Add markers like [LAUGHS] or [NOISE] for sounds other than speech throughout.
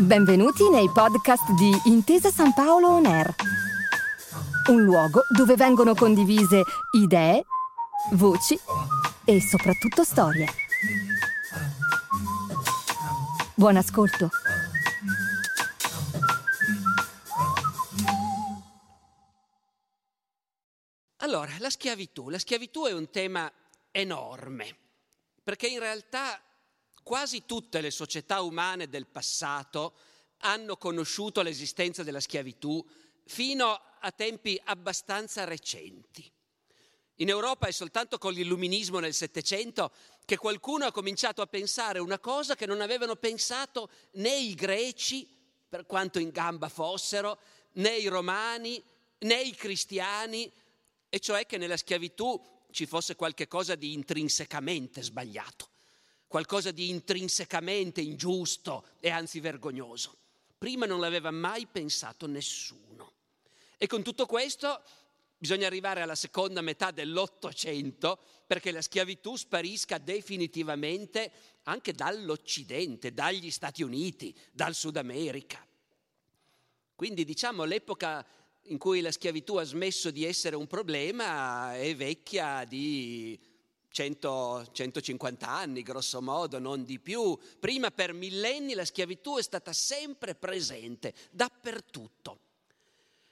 Benvenuti nei podcast di Intesa San Paolo On Air, un luogo dove vengono condivise idee, voci e soprattutto storie. Buon ascolto. Allora, la schiavitù. La schiavitù è un tema enorme, perché in realtà quasi tutte le società umane del passato hanno conosciuto l'esistenza della schiavitù fino a tempi abbastanza recenti. In Europa è soltanto con l'illuminismo nel Settecento che qualcuno ha cominciato a pensare una cosa che non avevano pensato né i greci, per quanto in gamba fossero, né i romani, né i cristiani, e cioè che nella schiavitù ci fosse qualche cosa di intrinsecamente sbagliato qualcosa di intrinsecamente ingiusto e anzi vergognoso. Prima non l'aveva mai pensato nessuno. E con tutto questo bisogna arrivare alla seconda metà dell'Ottocento perché la schiavitù sparisca definitivamente anche dall'Occidente, dagli Stati Uniti, dal Sud America. Quindi diciamo l'epoca in cui la schiavitù ha smesso di essere un problema è vecchia di 100, 150 anni, grosso modo, non di più. Prima per millenni la schiavitù è stata sempre presente, dappertutto.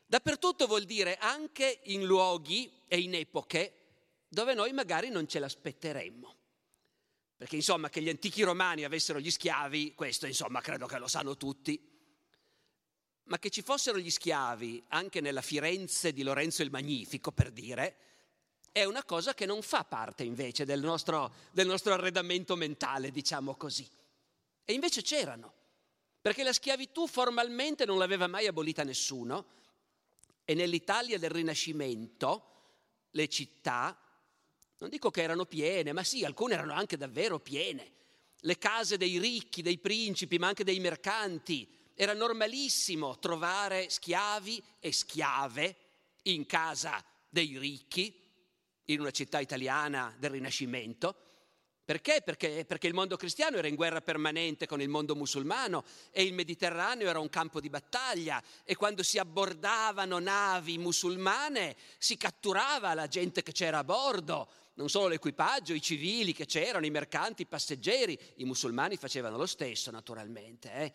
Dappertutto vuol dire anche in luoghi e in epoche dove noi magari non ce l'aspetteremmo. Perché insomma che gli antichi romani avessero gli schiavi, questo insomma credo che lo sanno tutti, ma che ci fossero gli schiavi anche nella Firenze di Lorenzo il Magnifico, per dire, è una cosa che non fa parte invece del nostro, del nostro arredamento mentale, diciamo così. E invece c'erano, perché la schiavitù formalmente non l'aveva mai abolita nessuno e nell'Italia del Rinascimento le città, non dico che erano piene, ma sì, alcune erano anche davvero piene. Le case dei ricchi, dei principi, ma anche dei mercanti. Era normalissimo trovare schiavi e schiave in casa dei ricchi in una città italiana del Rinascimento. Perché? Perché, perché il mondo cristiano era in guerra permanente con il mondo musulmano e il Mediterraneo era un campo di battaglia e quando si abbordavano navi musulmane si catturava la gente che c'era a bordo, non solo l'equipaggio, i civili che c'erano, i mercanti, i passeggeri, i musulmani facevano lo stesso naturalmente. Eh?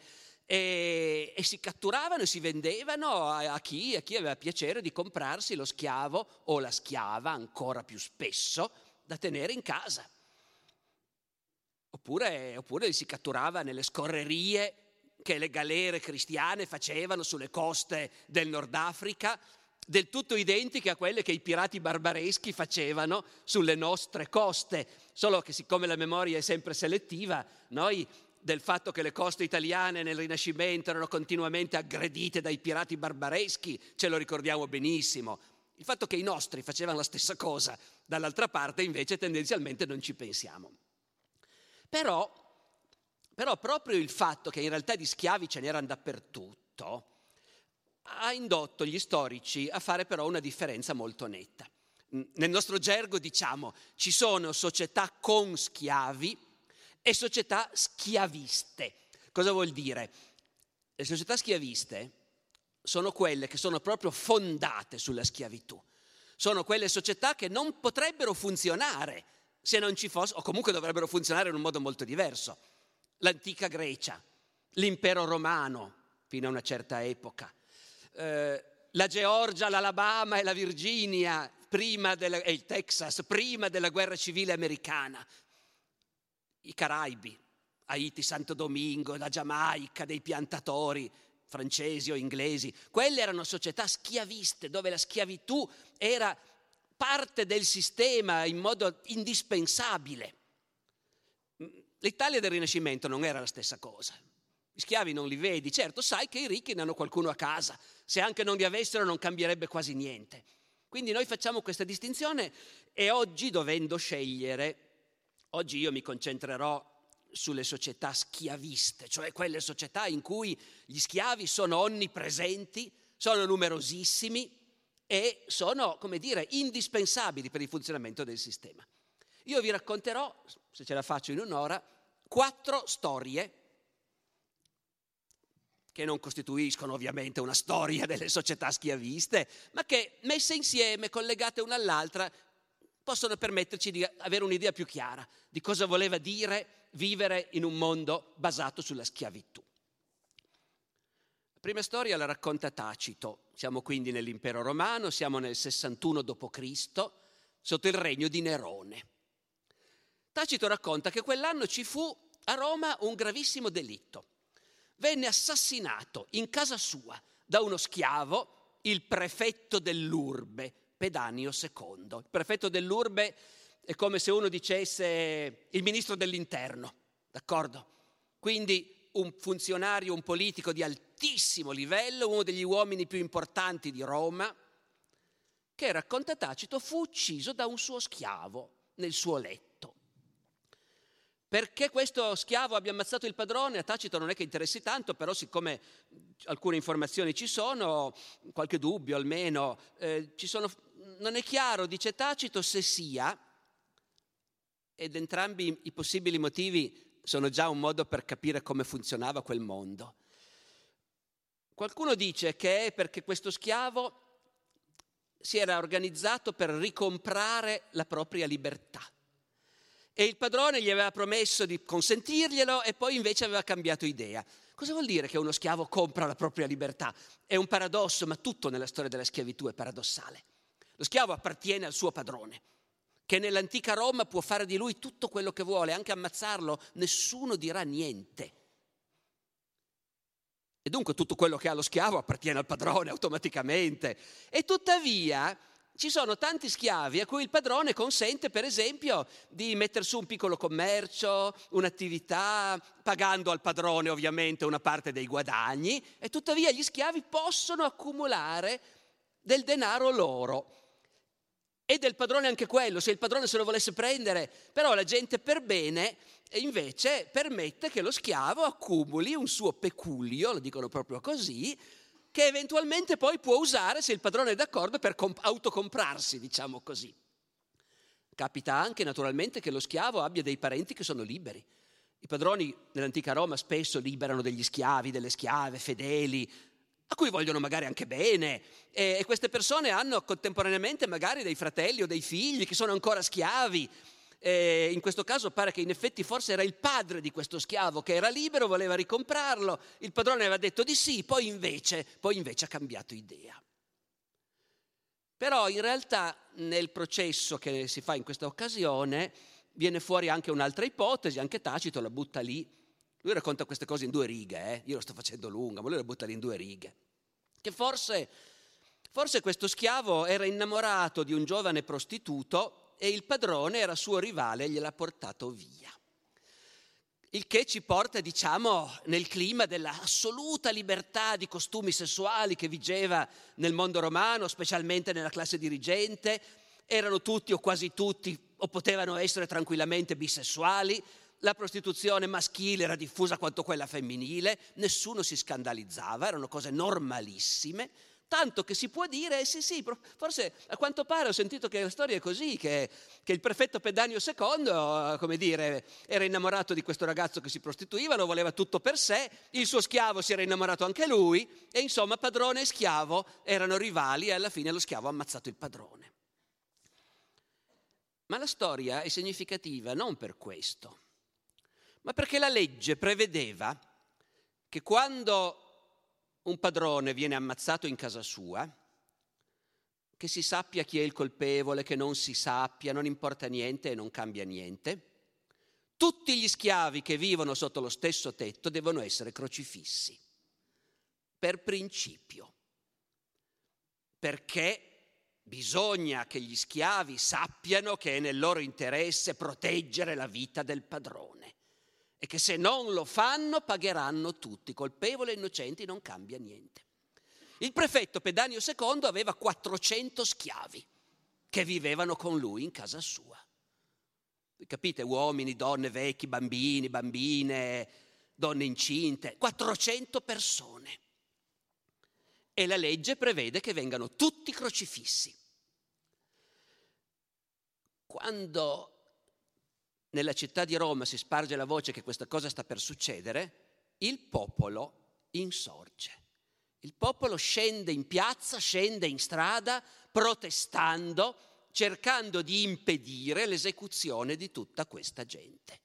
E, e si catturavano e si vendevano a, a, chi, a chi aveva piacere di comprarsi lo schiavo o la schiava, ancora più spesso, da tenere in casa. Oppure, oppure si catturava nelle scorrerie che le galere cristiane facevano sulle coste del Nord Africa, del tutto identiche a quelle che i pirati barbareschi facevano sulle nostre coste, solo che siccome la memoria è sempre selettiva, noi del fatto che le coste italiane nel Rinascimento erano continuamente aggredite dai pirati barbareschi, ce lo ricordiamo benissimo. Il fatto che i nostri facevano la stessa cosa, dall'altra parte invece tendenzialmente non ci pensiamo. Però, però proprio il fatto che in realtà di schiavi ce n'erano dappertutto, ha indotto gli storici a fare però una differenza molto netta. Nel nostro gergo diciamo ci sono società con schiavi e società schiaviste. Cosa vuol dire? Le società schiaviste sono quelle che sono proprio fondate sulla schiavitù. Sono quelle società che non potrebbero funzionare se non ci fosse, o comunque dovrebbero funzionare in un modo molto diverso. L'antica Grecia, l'impero romano, fino a una certa epoca, eh, la Georgia, l'Alabama e la Virginia, della, e il Texas, prima della guerra civile americana, i Caraibi, Haiti, Santo Domingo, la Giamaica, dei piantatori francesi o inglesi. Quelle erano società schiaviste dove la schiavitù era parte del sistema in modo indispensabile. L'Italia del Rinascimento non era la stessa cosa. Gli schiavi non li vedi, certo sai che i ricchi ne hanno qualcuno a casa, se anche non li avessero non cambierebbe quasi niente. Quindi noi facciamo questa distinzione e oggi dovendo scegliere Oggi io mi concentrerò sulle società schiaviste, cioè quelle società in cui gli schiavi sono onnipresenti, sono numerosissimi e sono, come dire, indispensabili per il funzionamento del sistema. Io vi racconterò, se ce la faccio in un'ora, quattro storie che non costituiscono ovviamente una storia delle società schiaviste, ma che messe insieme, collegate una all'altra, possono permetterci di avere un'idea più chiara di cosa voleva dire vivere in un mondo basato sulla schiavitù. La prima storia la racconta Tacito, siamo quindi nell'impero romano, siamo nel 61 d.C., sotto il regno di Nerone. Tacito racconta che quell'anno ci fu a Roma un gravissimo delitto. Venne assassinato in casa sua da uno schiavo, il prefetto dell'urbe, Pedanio II. Il prefetto dell'urbe è come se uno dicesse il ministro dell'interno, d'accordo? Quindi un funzionario, un politico di altissimo livello, uno degli uomini più importanti di Roma, che racconta Tacito fu ucciso da un suo schiavo nel suo letto. Perché questo schiavo abbia ammazzato il padrone a Tacito non è che interessi tanto, però siccome alcune informazioni ci sono, qualche dubbio almeno, eh, sono, non è chiaro, dice Tacito, se sia, ed entrambi i possibili motivi sono già un modo per capire come funzionava quel mondo. Qualcuno dice che è perché questo schiavo si era organizzato per ricomprare la propria libertà e il padrone gli aveva promesso di consentirglielo e poi invece aveva cambiato idea. Cosa vuol dire che uno schiavo compra la propria libertà? È un paradosso, ma tutto nella storia della schiavitù è paradossale. Lo schiavo appartiene al suo padrone, che nell'antica Roma può fare di lui tutto quello che vuole, anche ammazzarlo, nessuno dirà niente. E dunque tutto quello che ha lo schiavo appartiene al padrone automaticamente. E tuttavia ci sono tanti schiavi a cui il padrone consente, per esempio, di mettere su un piccolo commercio, un'attività, pagando al padrone ovviamente una parte dei guadagni, e tuttavia gli schiavi possono accumulare del denaro loro. E del padrone anche quello, se il padrone se lo volesse prendere, però la gente per bene invece permette che lo schiavo accumuli un suo peculio, lo dicono proprio così, che eventualmente poi può usare, se il padrone è d'accordo, per comp- autocomprarsi, diciamo così. Capita anche naturalmente che lo schiavo abbia dei parenti che sono liberi. I padroni nell'antica Roma spesso liberano degli schiavi, delle schiave, fedeli, a cui vogliono magari anche bene e queste persone hanno contemporaneamente magari dei fratelli o dei figli che sono ancora schiavi eh, in questo caso pare che in effetti forse era il padre di questo schiavo che era libero, voleva ricomprarlo, il padrone aveva detto di sì, poi invece, poi invece ha cambiato idea. Però in realtà nel processo che si fa in questa occasione viene fuori anche un'altra ipotesi, anche Tacito la butta lì. Lui racconta queste cose in due righe, eh? io lo sto facendo lunga, ma lui la butta lì in due righe. Che forse, forse questo schiavo era innamorato di un giovane prostituto e il padrone era suo rivale e gliel'ha portato via. Il che ci porta, diciamo, nel clima dell'assoluta libertà di costumi sessuali che vigeva nel mondo romano, specialmente nella classe dirigente. Erano tutti o quasi tutti o potevano essere tranquillamente bisessuali. La prostituzione maschile era diffusa quanto quella femminile, nessuno si scandalizzava, erano cose normalissime tanto che si può dire, sì sì, forse a quanto pare ho sentito che la storia è così, che, che il prefetto Pedanio II, come dire, era innamorato di questo ragazzo che si prostituiva, lo voleva tutto per sé, il suo schiavo si era innamorato anche lui e insomma padrone e schiavo erano rivali e alla fine lo schiavo ha ammazzato il padrone. Ma la storia è significativa non per questo, ma perché la legge prevedeva che quando un padrone viene ammazzato in casa sua, che si sappia chi è il colpevole, che non si sappia, non importa niente e non cambia niente. Tutti gli schiavi che vivono sotto lo stesso tetto devono essere crocifissi, per principio, perché bisogna che gli schiavi sappiano che è nel loro interesse proteggere la vita del padrone e che se non lo fanno pagheranno tutti, colpevoli e innocenti, non cambia niente. Il prefetto Pedanio II aveva 400 schiavi che vivevano con lui in casa sua. Capite? Uomini, donne, vecchi, bambini, bambine, donne incinte, 400 persone. E la legge prevede che vengano tutti crocifissi. Quando nella città di Roma si sparge la voce che questa cosa sta per succedere, il popolo insorge. Il popolo scende in piazza, scende in strada, protestando, cercando di impedire l'esecuzione di tutta questa gente.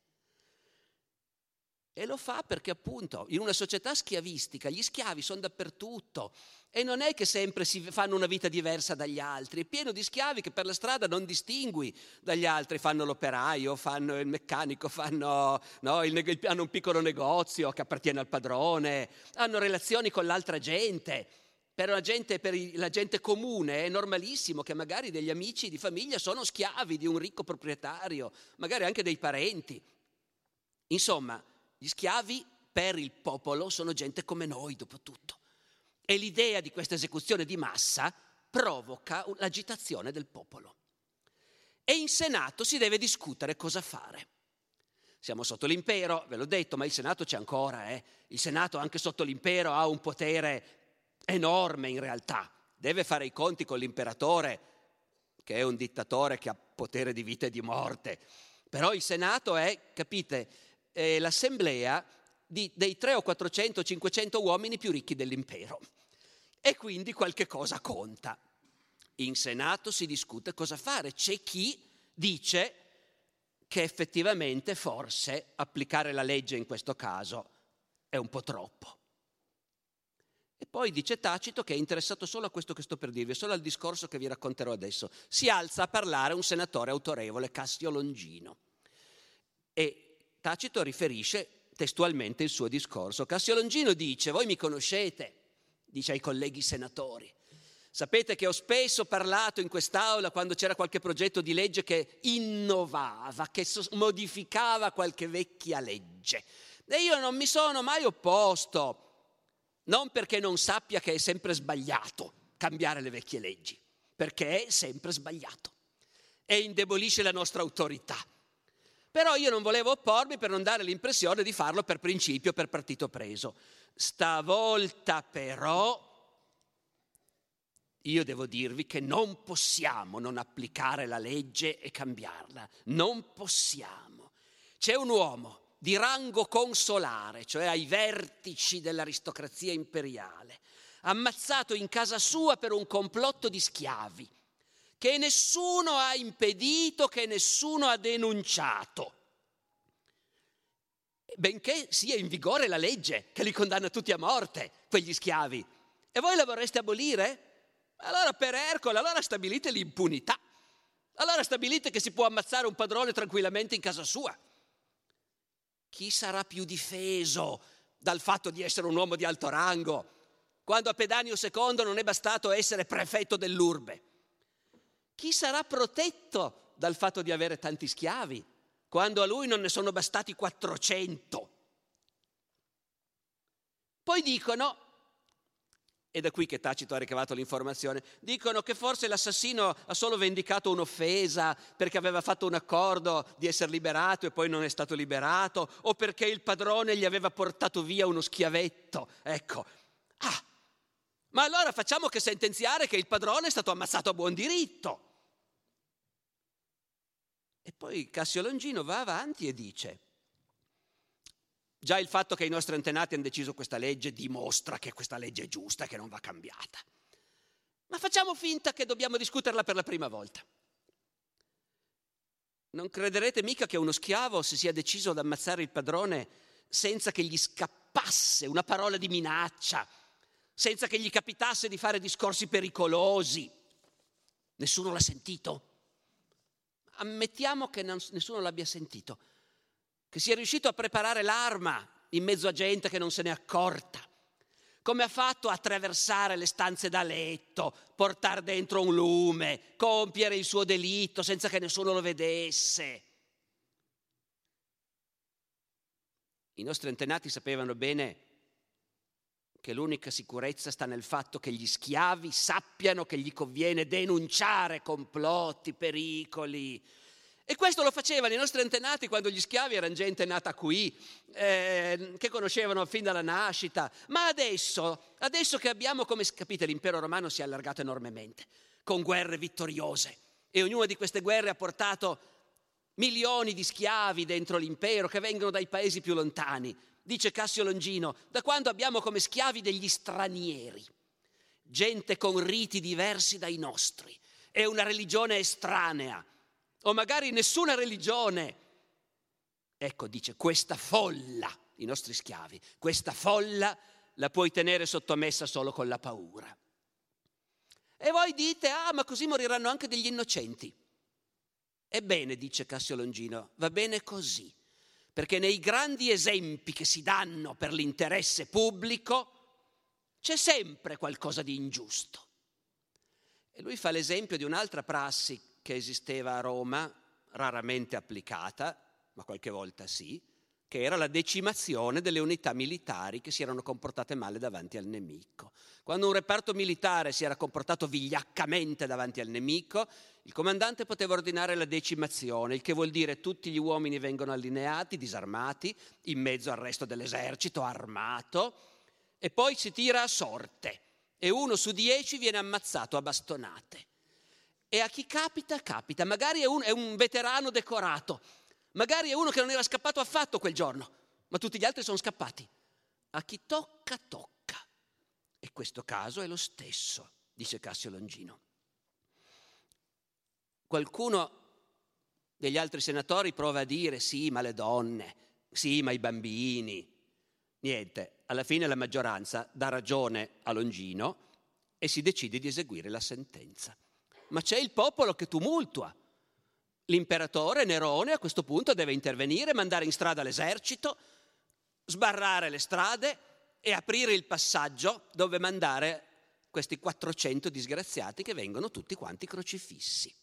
E lo fa perché appunto in una società schiavistica gli schiavi sono dappertutto e non è che sempre si fanno una vita diversa dagli altri, è pieno di schiavi che per la strada non distingui dagli altri, fanno l'operaio, fanno il meccanico, fanno, no, il, hanno un piccolo negozio che appartiene al padrone, hanno relazioni con l'altra gente. Per la gente, per la gente comune è normalissimo che magari degli amici di famiglia sono schiavi di un ricco proprietario, magari anche dei parenti. Insomma, gli schiavi per il popolo sono gente come noi, dopo tutto. E l'idea di questa esecuzione di massa provoca l'agitazione del popolo. E in Senato si deve discutere cosa fare. Siamo sotto l'impero, ve l'ho detto, ma il Senato c'è ancora. Eh? Il Senato anche sotto l'impero ha un potere enorme in realtà. Deve fare i conti con l'imperatore, che è un dittatore che ha potere di vita e di morte. Però il Senato è, capite, eh, l'assemblea di, dei 300 o 400 o 500 uomini più ricchi dell'impero. E quindi qualche cosa conta. In Senato si discute cosa fare. C'è chi dice che effettivamente forse applicare la legge in questo caso è un po' troppo. E poi dice Tacito che è interessato solo a questo che sto per dirvi, solo al discorso che vi racconterò adesso. Si alza a parlare un senatore autorevole, Cassio Longino. E Tacito riferisce testualmente il suo discorso. Cassio Longino dice, voi mi conoscete, dice ai colleghi senatori. Sapete che ho spesso parlato in quest'Aula quando c'era qualche progetto di legge che innovava, che modificava qualche vecchia legge. E io non mi sono mai opposto, non perché non sappia che è sempre sbagliato cambiare le vecchie leggi, perché è sempre sbagliato e indebolisce la nostra autorità. Però io non volevo oppormi per non dare l'impressione di farlo per principio, per partito preso. Stavolta però io devo dirvi che non possiamo non applicare la legge e cambiarla. Non possiamo. C'è un uomo di rango consolare, cioè ai vertici dell'aristocrazia imperiale, ammazzato in casa sua per un complotto di schiavi che nessuno ha impedito, che nessuno ha denunciato, benché sia in vigore la legge che li condanna tutti a morte, quegli schiavi. E voi la vorreste abolire? Allora per Ercole, allora stabilite l'impunità. Allora stabilite che si può ammazzare un padrone tranquillamente in casa sua. Chi sarà più difeso dal fatto di essere un uomo di alto rango, quando a Pedanio II non è bastato essere prefetto dell'urbe? Chi sarà protetto dal fatto di avere tanti schiavi, quando a lui non ne sono bastati 400? Poi dicono, ed è qui che Tacito ha ricavato l'informazione, dicono che forse l'assassino ha solo vendicato un'offesa perché aveva fatto un accordo di essere liberato e poi non è stato liberato, o perché il padrone gli aveva portato via uno schiavetto. Ecco. Ah, ma allora facciamo che sentenziare che il padrone è stato ammazzato a buon diritto. E poi Cassio Longino va avanti e dice, già il fatto che i nostri antenati hanno deciso questa legge dimostra che questa legge è giusta e che non va cambiata. Ma facciamo finta che dobbiamo discuterla per la prima volta. Non crederete mica che uno schiavo si sia deciso ad ammazzare il padrone senza che gli scappasse una parola di minaccia, senza che gli capitasse di fare discorsi pericolosi. Nessuno l'ha sentito? Ammettiamo che nessuno l'abbia sentito, che sia riuscito a preparare l'arma in mezzo a gente che non se n'è accorta, come ha fatto a attraversare le stanze da letto, portare dentro un lume, compiere il suo delitto senza che nessuno lo vedesse. I nostri antenati sapevano bene che l'unica sicurezza sta nel fatto che gli schiavi sappiano che gli conviene denunciare complotti, pericoli. E questo lo facevano i nostri antenati quando gli schiavi erano gente nata qui, eh, che conoscevano fin dalla nascita. Ma adesso, adesso che abbiamo, come capite, l'impero romano si è allargato enormemente, con guerre vittoriose. E ognuna di queste guerre ha portato milioni di schiavi dentro l'impero che vengono dai paesi più lontani. Dice Cassio Longino, da quando abbiamo come schiavi degli stranieri, gente con riti diversi dai nostri, e una religione estranea, o magari nessuna religione. Ecco, dice, questa folla, i nostri schiavi, questa folla la puoi tenere sottomessa solo con la paura. E voi dite, ah, ma così moriranno anche degli innocenti. Ebbene, dice Cassio Longino, va bene così, perché nei grandi esempi che si danno per l'interesse pubblico c'è sempre qualcosa di ingiusto. E lui fa l'esempio di un'altra prassi che esisteva a Roma, raramente applicata, ma qualche volta sì, che era la decimazione delle unità militari che si erano comportate male davanti al nemico. Quando un reparto militare si era comportato vigliaccamente davanti al nemico, il comandante poteva ordinare la decimazione, il che vuol dire tutti gli uomini vengono allineati, disarmati, in mezzo al resto dell'esercito, armato, e poi si tira a sorte e uno su dieci viene ammazzato a bastonate. E a chi capita, capita. Magari è un, è un veterano decorato, Magari è uno che non era scappato affatto quel giorno, ma tutti gli altri sono scappati. A chi tocca, tocca. E questo caso è lo stesso, dice Cassio Longino. Qualcuno degli altri senatori prova a dire sì, ma le donne, sì, ma i bambini. Niente, alla fine la maggioranza dà ragione a Longino e si decide di eseguire la sentenza. Ma c'è il popolo che tumultua. L'imperatore Nerone a questo punto deve intervenire, mandare in strada l'esercito, sbarrare le strade e aprire il passaggio dove mandare questi 400 disgraziati che vengono tutti quanti crocifissi.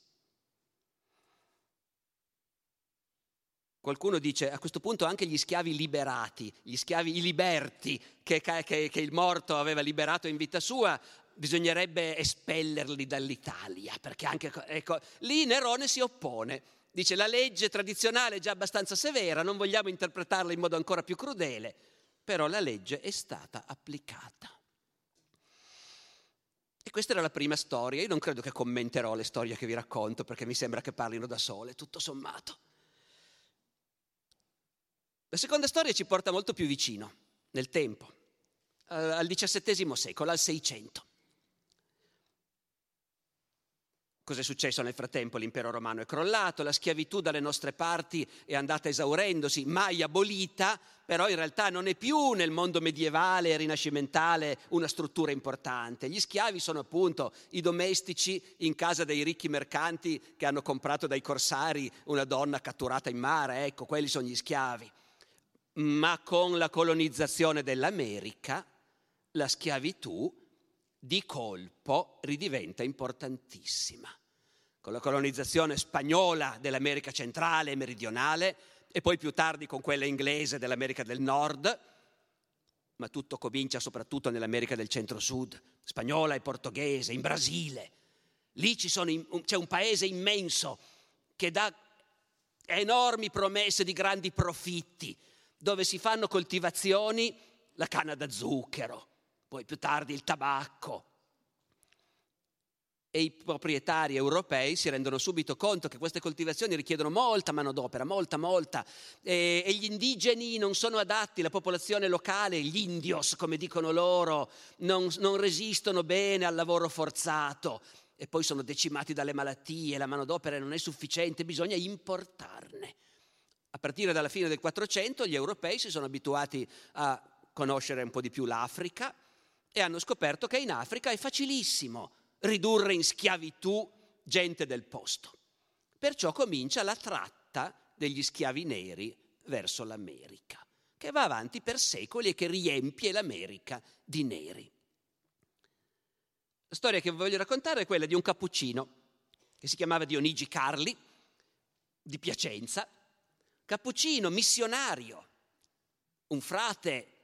Qualcuno dice a questo punto anche gli schiavi liberati, gli schiavi liberti che, che, che il morto aveva liberato in vita sua, bisognerebbe espellerli dall'Italia, perché anche ecco, lì Nerone si oppone. Dice la legge tradizionale è già abbastanza severa, non vogliamo interpretarla in modo ancora più crudele, però la legge è stata applicata. E questa era la prima storia. Io non credo che commenterò le storie che vi racconto perché mi sembra che parlino da sole, tutto sommato. La seconda storia ci porta molto più vicino, nel tempo, al XVII secolo, al 600. Cos'è successo nel frattempo? L'impero romano è crollato, la schiavitù dalle nostre parti è andata esaurendosi, mai abolita, però in realtà non è più nel mondo medievale e rinascimentale una struttura importante. Gli schiavi sono appunto i domestici in casa dei ricchi mercanti che hanno comprato dai corsari una donna catturata in mare, ecco, quelli sono gli schiavi. Ma con la colonizzazione dell'America la schiavitù di colpo ridiventa importantissima. Con la colonizzazione spagnola dell'America centrale e meridionale e poi più tardi con quella inglese dell'America del Nord, ma tutto comincia soprattutto nell'America del centro-sud, spagnola e portoghese, in Brasile. Lì sono, c'è un paese immenso che dà enormi promesse di grandi profitti, dove si fanno coltivazioni, la canna da zucchero, poi più tardi il tabacco. E i proprietari europei si rendono subito conto che queste coltivazioni richiedono molta manodopera, molta, molta, e, e gli indigeni non sono adatti, la popolazione locale, gli indios, come dicono loro, non, non resistono bene al lavoro forzato e poi sono decimati dalle malattie, la manodopera non è sufficiente, bisogna importarne. A partire dalla fine del 400 gli europei si sono abituati a conoscere un po' di più l'Africa, e hanno scoperto che in Africa è facilissimo ridurre in schiavitù gente del posto. Perciò comincia la tratta degli schiavi neri verso l'America, che va avanti per secoli e che riempie l'America di neri. La storia che voglio raccontare è quella di un cappuccino che si chiamava Dionigi Carli, di Piacenza, cappuccino missionario, un frate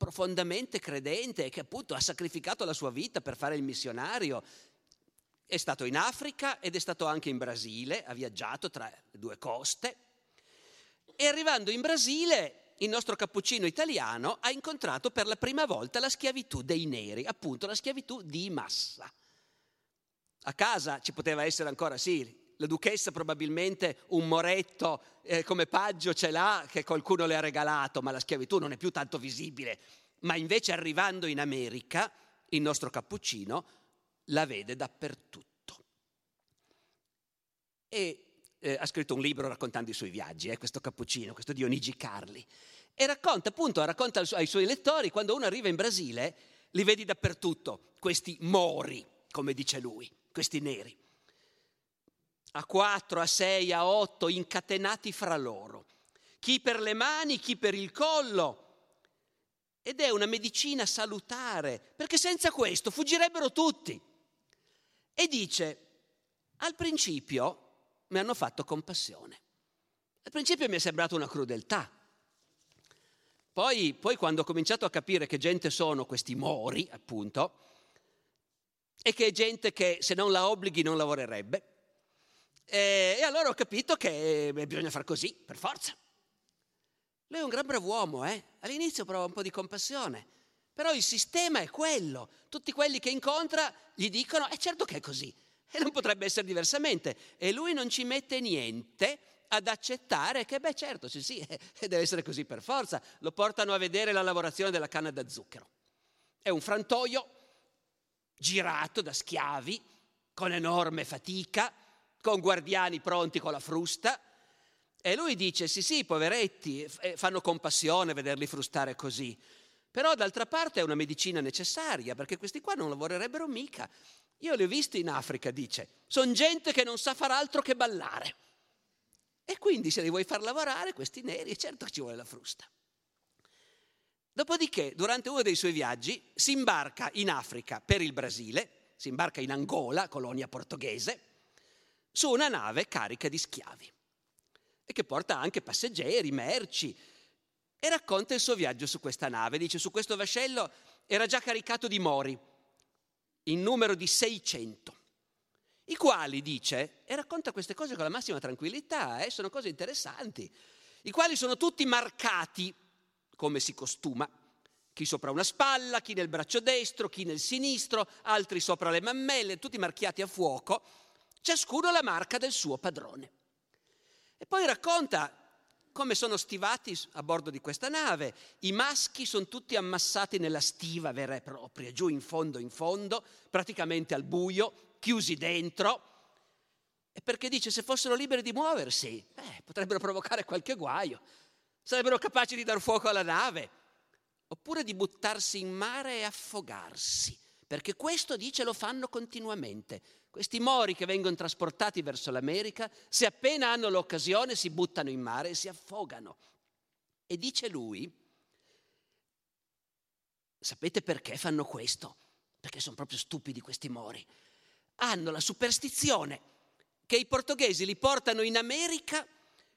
profondamente credente che appunto ha sacrificato la sua vita per fare il missionario. È stato in Africa ed è stato anche in Brasile, ha viaggiato tra le due coste e arrivando in Brasile il nostro cappuccino italiano ha incontrato per la prima volta la schiavitù dei neri, appunto la schiavitù di massa. A casa ci poteva essere ancora sì la duchessa probabilmente un moretto eh, come paggio ce l'ha che qualcuno le ha regalato, ma la schiavitù non è più tanto visibile. Ma invece arrivando in America, il nostro cappuccino la vede dappertutto. E eh, ha scritto un libro raccontando i suoi viaggi, eh, questo cappuccino, questo Dionigi Carli. E racconta appunto, racconta ai suoi lettori, quando uno arriva in Brasile, li vedi dappertutto, questi mori, come dice lui, questi neri a quattro, a sei, a otto, incatenati fra loro, chi per le mani, chi per il collo. Ed è una medicina salutare, perché senza questo fuggirebbero tutti. E dice, al principio mi hanno fatto compassione. Al principio mi è sembrata una crudeltà. Poi, poi quando ho cominciato a capire che gente sono questi mori, appunto, e che è gente che se non la obblighi non lavorerebbe, e, e allora ho capito che bisogna far così, per forza. Lui è un gran brav'uomo, eh? All'inizio prova un po' di compassione, però il sistema è quello. Tutti quelli che incontra gli dicono, è eh, certo che è così, e non potrebbe essere diversamente. E lui non ci mette niente ad accettare che, beh certo, sì sì, deve essere così per forza. Lo portano a vedere la lavorazione della canna da zucchero. È un frantoio girato da schiavi, con enorme fatica, con guardiani pronti con la frusta. E lui dice, sì sì, poveretti, fanno compassione vederli frustare così. Però d'altra parte è una medicina necessaria, perché questi qua non lavorerebbero mica. Io li ho visti in Africa, dice, sono gente che non sa far altro che ballare. E quindi se li vuoi far lavorare, questi neri, certo che ci vuole la frusta. Dopodiché, durante uno dei suoi viaggi, si imbarca in Africa per il Brasile, si imbarca in Angola, colonia portoghese, su una nave carica di schiavi e che porta anche passeggeri, merci. E racconta il suo viaggio su questa nave. Dice, su questo vascello era già caricato di mori, in numero di 600, i quali, dice, e racconta queste cose con la massima tranquillità, eh, sono cose interessanti, i quali sono tutti marcati, come si costuma, chi sopra una spalla, chi nel braccio destro, chi nel sinistro, altri sopra le mammelle, tutti marchiati a fuoco, ciascuno la marca del suo padrone. E poi racconta come sono stivati a bordo di questa nave. I maschi sono tutti ammassati nella stiva vera e propria, giù in fondo in fondo, praticamente al buio, chiusi dentro. E perché dice se fossero liberi di muoversi, eh, potrebbero provocare qualche guaio, sarebbero capaci di dar fuoco alla nave, oppure di buttarsi in mare e affogarsi, perché questo dice lo fanno continuamente. Questi mori che vengono trasportati verso l'America, se appena hanno l'occasione si buttano in mare e si affogano. E dice lui, sapete perché fanno questo? Perché sono proprio stupidi questi mori. Hanno la superstizione che i portoghesi li portano in America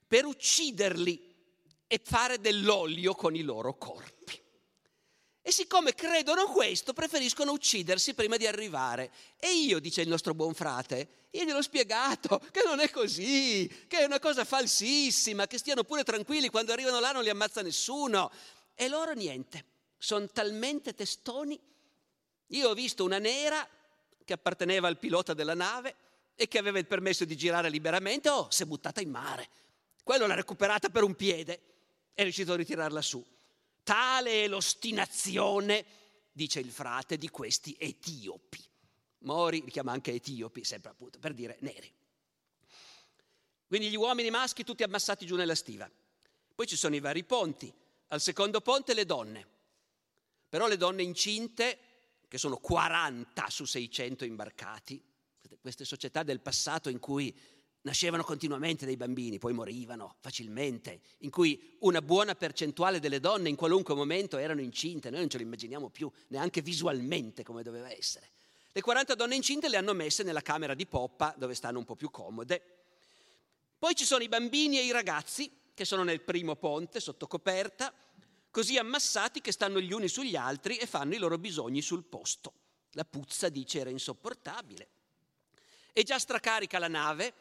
per ucciderli e fare dell'olio con i loro corpi. E siccome credono questo, preferiscono uccidersi prima di arrivare. E io, dice il nostro buon frate, io gliel'ho spiegato che non è così, che è una cosa falsissima, che stiano pure tranquilli, quando arrivano là non li ammazza nessuno. E loro niente, sono talmente testoni. Io ho visto una nera che apparteneva al pilota della nave e che aveva il permesso di girare liberamente, oh, si è buttata in mare. Quello l'ha recuperata per un piede è riuscito a ritirarla su. Tale è l'ostinazione, dice il frate, di questi etiopi. Mori li chiama anche etiopi, sempre appunto, per dire neri. Quindi gli uomini maschi tutti ammassati giù nella stiva. Poi ci sono i vari ponti. Al secondo ponte le donne. Però le donne incinte, che sono 40 su 600 imbarcati, queste società del passato in cui nascevano continuamente dei bambini, poi morivano facilmente, in cui una buona percentuale delle donne in qualunque momento erano incinte, noi non ce lo immaginiamo più, neanche visualmente come doveva essere. Le 40 donne incinte le hanno messe nella camera di poppa dove stanno un po' più comode. Poi ci sono i bambini e i ragazzi che sono nel primo ponte sotto coperta, così ammassati che stanno gli uni sugli altri e fanno i loro bisogni sul posto. La puzza, dice, era insopportabile. E già stracarica la nave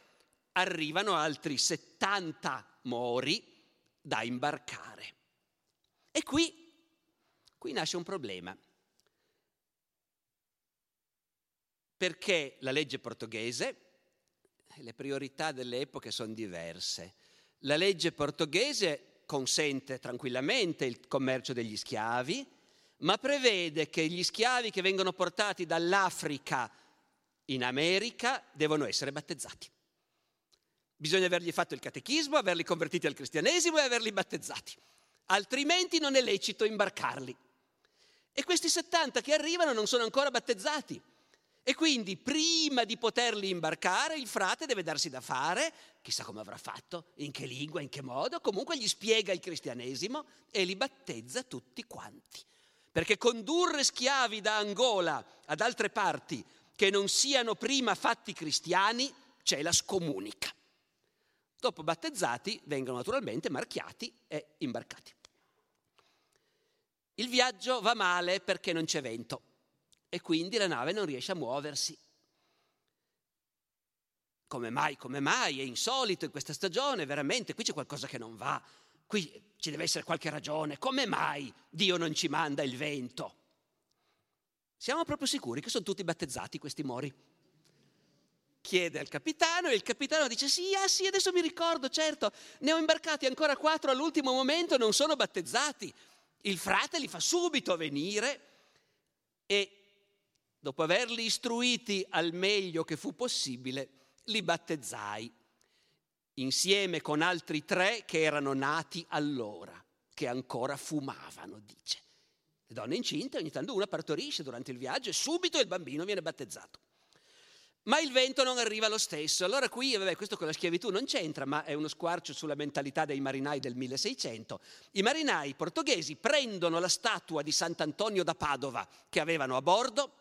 arrivano altri 70 mori da imbarcare. E qui, qui nasce un problema. Perché la legge portoghese le priorità delle epoche sono diverse. La legge portoghese consente tranquillamente il commercio degli schiavi, ma prevede che gli schiavi che vengono portati dall'Africa in America devono essere battezzati. Bisogna avergli fatto il catechismo, averli convertiti al cristianesimo e averli battezzati, altrimenti non è lecito imbarcarli. E questi 70 che arrivano non sono ancora battezzati. E quindi prima di poterli imbarcare il frate deve darsi da fare, chissà come avrà fatto, in che lingua, in che modo, comunque gli spiega il cristianesimo e li battezza tutti quanti. Perché condurre schiavi da Angola ad altre parti che non siano prima fatti cristiani c'è la scomunica. Dopo battezzati vengono naturalmente marchiati e imbarcati. Il viaggio va male perché non c'è vento e quindi la nave non riesce a muoversi. Come mai, come mai? È insolito in questa stagione, veramente, qui c'è qualcosa che non va, qui ci deve essere qualche ragione. Come mai Dio non ci manda il vento? Siamo proprio sicuri che sono tutti battezzati questi mori? Chiede al capitano e il capitano dice sì, ah sì, adesso mi ricordo, certo, ne ho imbarcati ancora quattro all'ultimo momento, non sono battezzati. Il frate li fa subito venire e dopo averli istruiti al meglio che fu possibile, li battezzai, insieme con altri tre che erano nati allora, che ancora fumavano, dice. Le donne incinte, ogni tanto una partorisce durante il viaggio e subito il bambino viene battezzato. Ma il vento non arriva lo stesso. Allora qui, vabbè, questo con la schiavitù non c'entra, ma è uno squarcio sulla mentalità dei marinai del 1600. I marinai portoghesi prendono la statua di Sant'Antonio da Padova che avevano a bordo,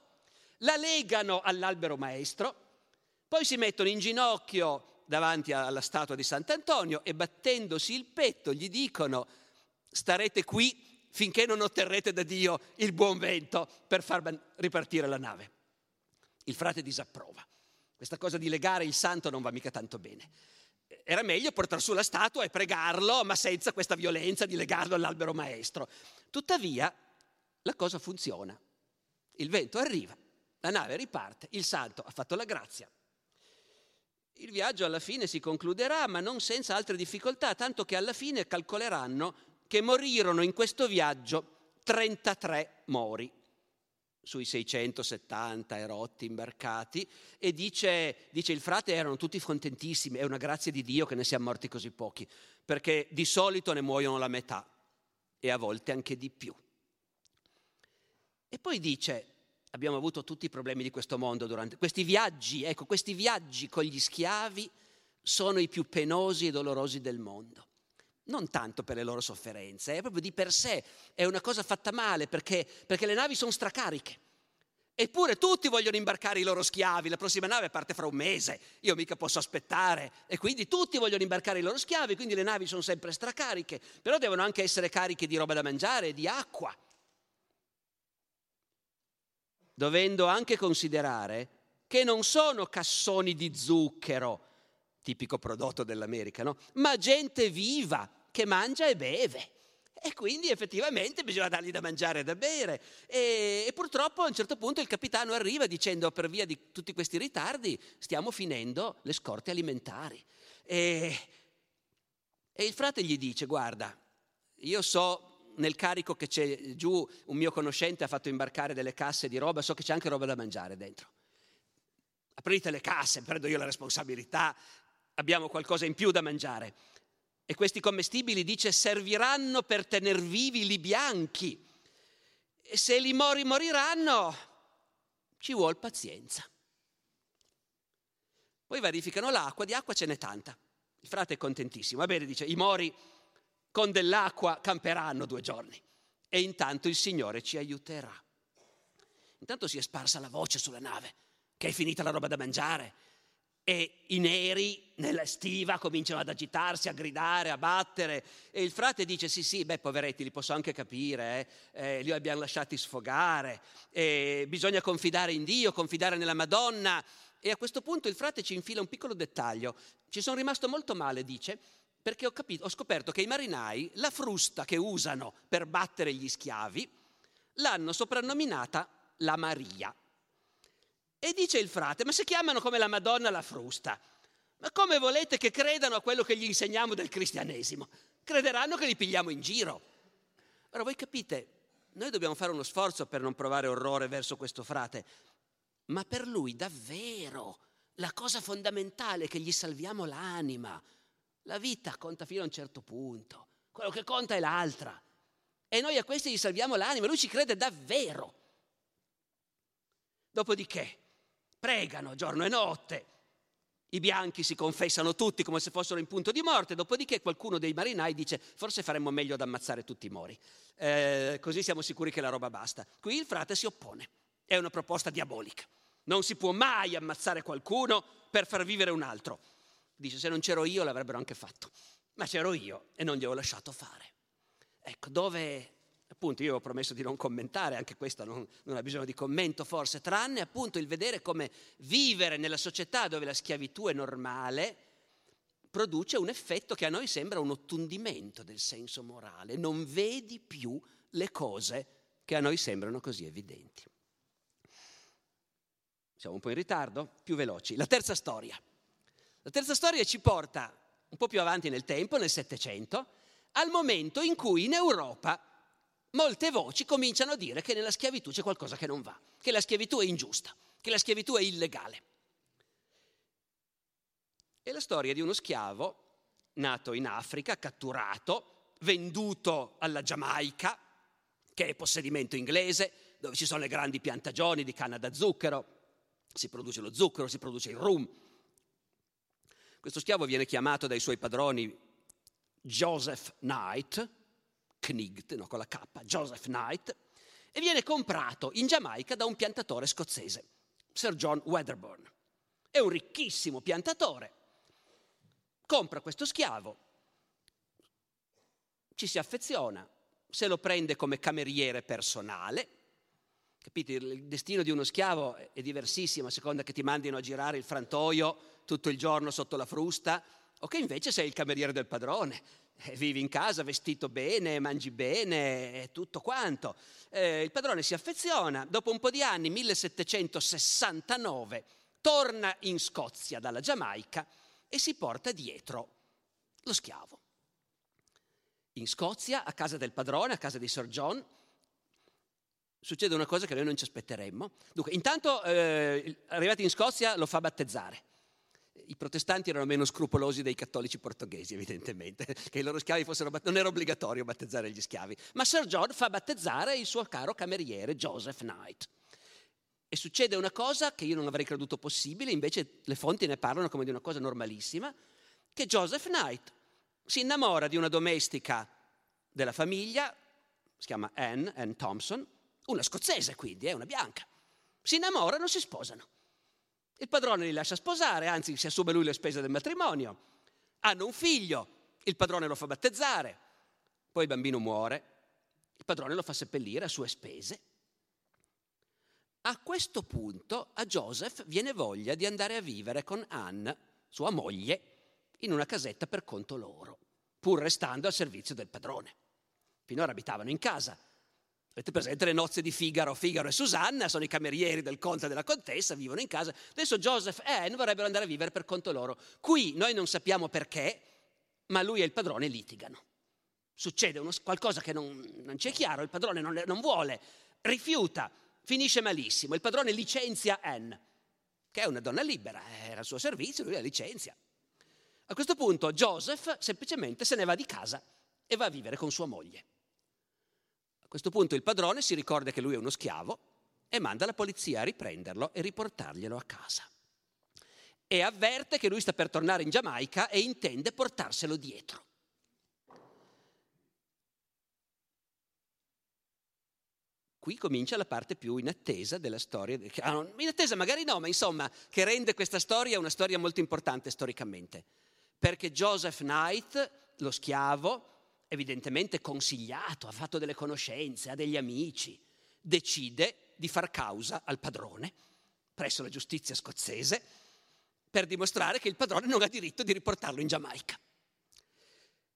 la legano all'albero maestro, poi si mettono in ginocchio davanti alla statua di Sant'Antonio e battendosi il petto gli dicono starete qui finché non otterrete da Dio il buon vento per far ripartire la nave. Il frate disapprova. Questa cosa di legare il santo non va mica tanto bene. Era meglio portare su la statua e pregarlo, ma senza questa violenza di legarlo all'albero maestro. Tuttavia, la cosa funziona. Il vento arriva, la nave riparte, il santo ha fatto la grazia. Il viaggio alla fine si concluderà, ma non senza altre difficoltà, tanto che alla fine calcoleranno che morirono in questo viaggio 33 mori sui 670 erotti imbarcati e dice, dice, il frate erano tutti contentissimi, è una grazia di Dio che ne siano morti così pochi, perché di solito ne muoiono la metà e a volte anche di più. E poi dice, abbiamo avuto tutti i problemi di questo mondo durante questi viaggi, ecco, questi viaggi con gli schiavi sono i più penosi e dolorosi del mondo. Non tanto per le loro sofferenze, è proprio di per sé, è una cosa fatta male perché, perché le navi sono stracariche. Eppure tutti vogliono imbarcare i loro schiavi, la prossima nave parte fra un mese, io mica posso aspettare e quindi tutti vogliono imbarcare i loro schiavi, quindi le navi sono sempre stracariche, però devono anche essere cariche di roba da mangiare e di acqua dovendo anche considerare che non sono cassoni di zucchero, tipico prodotto dell'America, no? ma gente viva che mangia e beve. E quindi effettivamente bisogna dargli da mangiare e da bere. E, e, purtroppo a un certo punto il capitano arriva dicendo per via di tutti questi ritardi stiamo finendo le scorte alimentari. E, e il frate gli dice guarda, io so nel carico che c'è giù un mio conoscente ha fatto imbarcare delle casse di roba, so che c'è anche roba da mangiare dentro. Aprite le casse, prendo io la responsabilità, abbiamo qualcosa in più da mangiare. E questi commestibili, dice, serviranno per tener vivi li bianchi. E se li mori moriranno, ci vuol pazienza. Poi verificano l'acqua, di acqua ce n'è tanta. Il frate è contentissimo. Va bene, dice, i mori con dell'acqua camperanno due giorni e intanto il Signore ci aiuterà. Intanto si è sparsa la voce sulla nave che è finita la roba da mangiare e i neri nella stiva cominciano ad agitarsi, a gridare, a battere e il frate dice sì sì, beh poveretti li posso anche capire, eh? Eh, li abbiamo lasciati sfogare, eh, bisogna confidare in Dio, confidare nella Madonna e a questo punto il frate ci infila un piccolo dettaglio, ci sono rimasto molto male, dice, perché ho, capito, ho scoperto che i marinai la frusta che usano per battere gli schiavi l'hanno soprannominata la Maria. E dice il frate, ma se chiamano come la Madonna la frusta, Ma come volete che credano a quello che gli insegniamo del cristianesimo? Crederanno che li pigliamo in giro. Ora voi capite, noi dobbiamo fare uno sforzo per non provare orrore verso questo frate, ma per lui davvero la cosa fondamentale è che gli salviamo l'anima. La vita conta fino a un certo punto, quello che conta è l'altra. E noi a questi gli salviamo l'anima, lui ci crede davvero. Dopodiché pregano giorno e notte, i bianchi si confessano tutti come se fossero in punto di morte, dopodiché qualcuno dei marinai dice forse faremmo meglio ad ammazzare tutti i mori, eh, così siamo sicuri che la roba basta. Qui il frate si oppone, è una proposta diabolica. Non si può mai ammazzare qualcuno per far vivere un altro. Dice se non c'ero io l'avrebbero anche fatto, ma c'ero io e non gli ho lasciato fare. Ecco, dove appunto io ho promesso di non commentare, anche questo non, non, ha bisogno di commento forse, tranne appunto il vedere come vivere nella società dove la schiavitù è normale produce un effetto che a noi sembra un ottundimento del senso morale, non vedi più le cose che a noi sembrano così evidenti. Siamo un po' in ritardo, più veloci. La terza storia. La terza storia ci porta un po' più avanti nel tempo, nel Settecento, al momento in cui in Europa molte voci cominciano a dire che nella schiavitù c'è qualcosa che non va, che la schiavitù è ingiusta, che la schiavitù è illegale. È la storia di uno schiavo nato in Africa, catturato, venduto alla Giamaica, che è possedimento inglese, dove ci sono le grandi piantagioni di canna da zucchero, si produce lo zucchero, si produce il rum. Questo schiavo viene chiamato dai suoi padroni Joseph Knight, Knigt, no, con la K, Joseph Knight, e viene comprato in Giamaica da un piantatore scozzese, Sir John Wedderburn. È un ricchissimo piantatore. Compra questo schiavo, ci si affeziona, se lo prende come cameriere personale. Capite, il destino di uno schiavo è diversissimo a seconda che ti mandino a girare il frantoio tutto il giorno sotto la frusta o che invece sei il cameriere del padrone vivi in casa vestito bene, mangi bene, tutto quanto. Eh, il padrone si affeziona, dopo un po' di anni, 1769, torna in Scozia dalla Giamaica e si porta dietro lo schiavo. In Scozia, a casa del padrone, a casa di Sir John, succede una cosa che noi non ci aspetteremmo. Dunque, intanto, eh, arrivati in Scozia, lo fa battezzare i protestanti erano meno scrupolosi dei cattolici portoghesi, evidentemente, [LAUGHS] che i loro schiavi fossero battezzati, non era obbligatorio battezzare gli schiavi, ma Sir John fa battezzare il suo caro cameriere Joseph Knight. E succede una cosa che io non avrei creduto possibile, invece le fonti ne parlano come di una cosa normalissima, che Joseph Knight si innamora di una domestica della famiglia, si chiama Anne, Anne Thompson, una scozzese quindi, è una bianca. Si innamorano, si sposano. Il padrone li lascia sposare, anzi si assume lui le spese del matrimonio. Hanno un figlio, il padrone lo fa battezzare, poi il bambino muore, il padrone lo fa seppellire a sue spese. A questo punto a Joseph viene voglia di andare a vivere con Anne, sua moglie, in una casetta per conto loro, pur restando al servizio del padrone. Finora abitavano in casa, Avete presente le nozze di Figaro? Figaro e Susanna sono i camerieri del conte e della contessa, vivono in casa. Adesso Joseph e Anne vorrebbero andare a vivere per conto loro. Qui noi non sappiamo perché, ma lui e il padrone litigano. Succede uno, qualcosa che non, non, ci è chiaro, il padrone non, non vuole, rifiuta, finisce malissimo. Il padrone licenzia Anne, che è una donna libera, era al suo servizio, lui la licenzia. A questo punto Joseph semplicemente se ne va di casa e va a vivere con sua moglie questo punto il padrone si ricorda che lui è uno schiavo e manda la polizia a riprenderlo e riportarglielo a casa. E avverte che lui sta per tornare in Giamaica e intende portarselo dietro. Qui comincia la parte più inattesa della storia. Ah, inattesa magari no, ma insomma, che rende questa storia una storia molto importante storicamente. Perché Joseph Knight, lo schiavo, evidentemente consigliato, ha fatto delle conoscenze, ha degli amici, decide di far causa al padrone presso la giustizia scozzese per dimostrare che il padrone non ha diritto di riportarlo in Giamaica.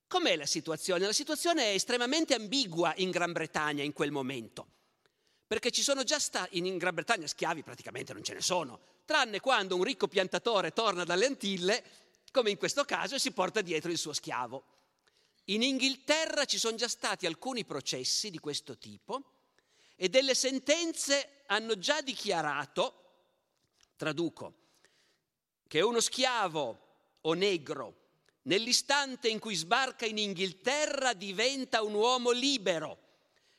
Com'è la situazione? La situazione è estremamente ambigua in Gran Bretagna in quel momento, perché ci sono già stati, in Gran Bretagna schiavi praticamente non ce ne sono, tranne quando un ricco piantatore torna dalle Antille come in questo caso, e si porta dietro il suo schiavo. In Inghilterra ci sono già stati alcuni processi di questo tipo e delle sentenze hanno già dichiarato, traduco, che uno schiavo o negro nell'istante in cui sbarca in Inghilterra diventa un uomo libero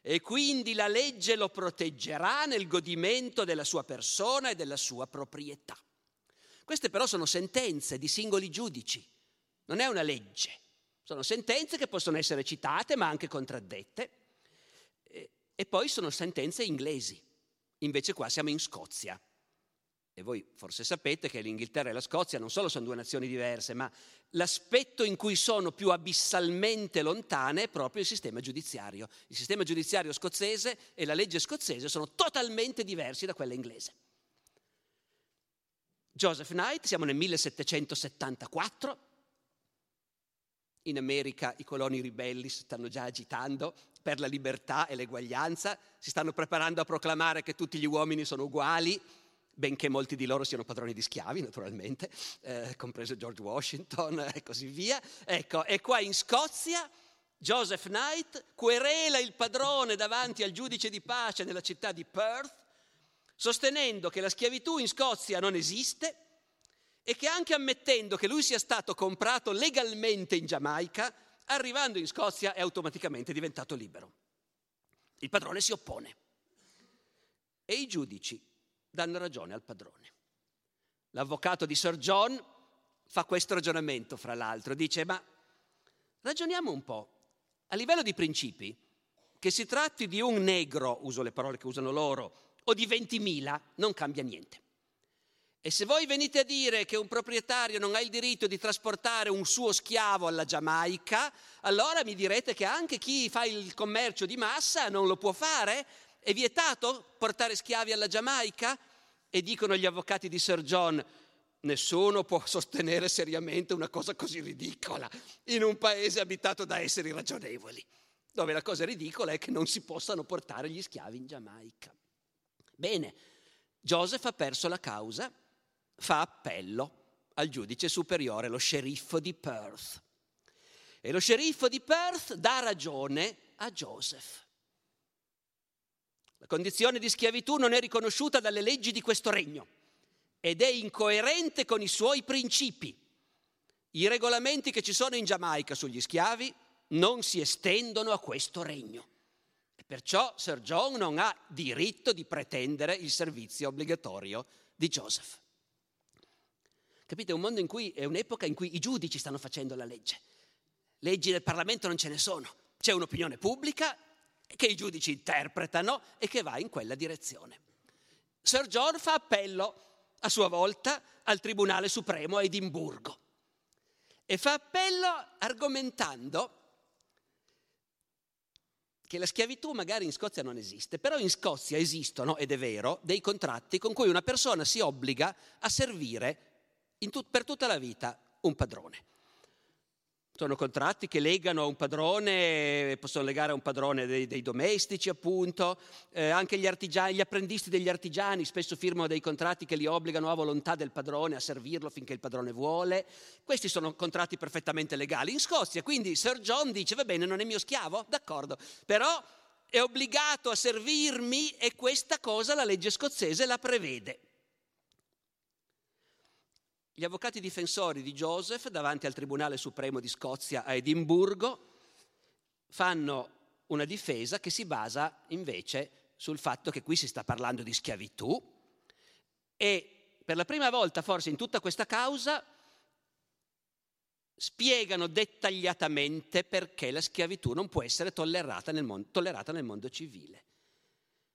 e quindi la legge lo proteggerà nel godimento della sua persona e della sua proprietà. Queste però sono sentenze di singoli giudici, non è una legge. Sono sentenze che possono essere citate ma anche contraddette. E poi sono sentenze inglesi. Invece qua siamo in Scozia. E voi forse sapete che l'Inghilterra e la Scozia non solo sono due nazioni diverse, ma l'aspetto in cui sono più abissalmente lontane è proprio il sistema giudiziario. Il sistema giudiziario scozzese e la legge scozzese sono totalmente diversi da quella inglese. Joseph Knight, siamo nel 1774, in America i coloni ribelli stanno già agitando per la libertà e l'eguaglianza, si stanno preparando a proclamare che tutti gli uomini sono uguali, benché molti di loro siano padroni di schiavi, naturalmente, eh, compreso George Washington [LAUGHS] e così via. Ecco, e qua in Scozia Joseph Knight querela il padrone davanti al giudice di pace nella città di Perth, sostenendo che la schiavitù in Scozia non esiste e che anche ammettendo che lui sia stato comprato legalmente in Giamaica, arrivando in Scozia è automaticamente diventato libero. Il padrone si oppone e i giudici danno ragione al padrone. L'avvocato di Sir John fa questo ragionamento, fra l'altro, dice ma ragioniamo un po', a livello di principi, che si tratti di un negro, uso le parole che usano loro, o di 20.000, non cambia niente. E se voi venite a dire che un proprietario non ha il diritto di trasportare un suo schiavo alla Giamaica, allora mi direte che anche chi fa il commercio di massa non lo può fare? È vietato portare schiavi alla Giamaica? E dicono gli avvocati di Sir John, nessuno può sostenere seriamente una cosa così ridicola in un paese abitato da esseri ragionevoli, dove la cosa ridicola è che non si possano portare gli schiavi in Giamaica. Bene, Joseph ha perso la causa fa appello al giudice superiore, lo sceriffo di Perth. E lo sceriffo di Perth dà ragione a Joseph. La condizione di schiavitù non è riconosciuta dalle leggi di questo regno ed è incoerente con i suoi principi. I regolamenti che ci sono in Giamaica sugli schiavi non si estendono a questo regno. E perciò Sir John non ha diritto di pretendere il servizio obbligatorio di Joseph. Capite? È un mondo in cui è un'epoca in cui i giudici stanno facendo la legge. Leggi del Parlamento non ce ne sono. C'è un'opinione pubblica che i giudici interpretano e che va in quella direzione. Sir John fa appello a sua volta al Tribunale Supremo a Edimburgo e fa appello argomentando che la schiavitù magari in Scozia non esiste, però in Scozia esistono, ed è vero, dei contratti con cui una persona si obbliga a servire tut- per tutta la vita un padrone. Sono contratti che legano a un padrone, possono legare a un padrone dei, dei domestici appunto, eh, anche gli, artigiani, gli apprendisti degli artigiani spesso firmano dei contratti che li obbligano a volontà del padrone a servirlo finché il padrone vuole. Questi sono contratti perfettamente legali. In Scozia quindi Sir John dice va bene non è mio schiavo, d'accordo, però è obbligato a servirmi e questa cosa la legge scozzese la prevede. Gli avvocati difensori di Joseph davanti al Tribunale Supremo di Scozia a Edimburgo fanno una difesa che si basa invece sul fatto che qui si sta parlando di schiavitù e per la prima volta forse in tutta questa causa spiegano dettagliatamente perché la schiavitù non può essere tollerata nel mondo, tollerata nel mondo civile.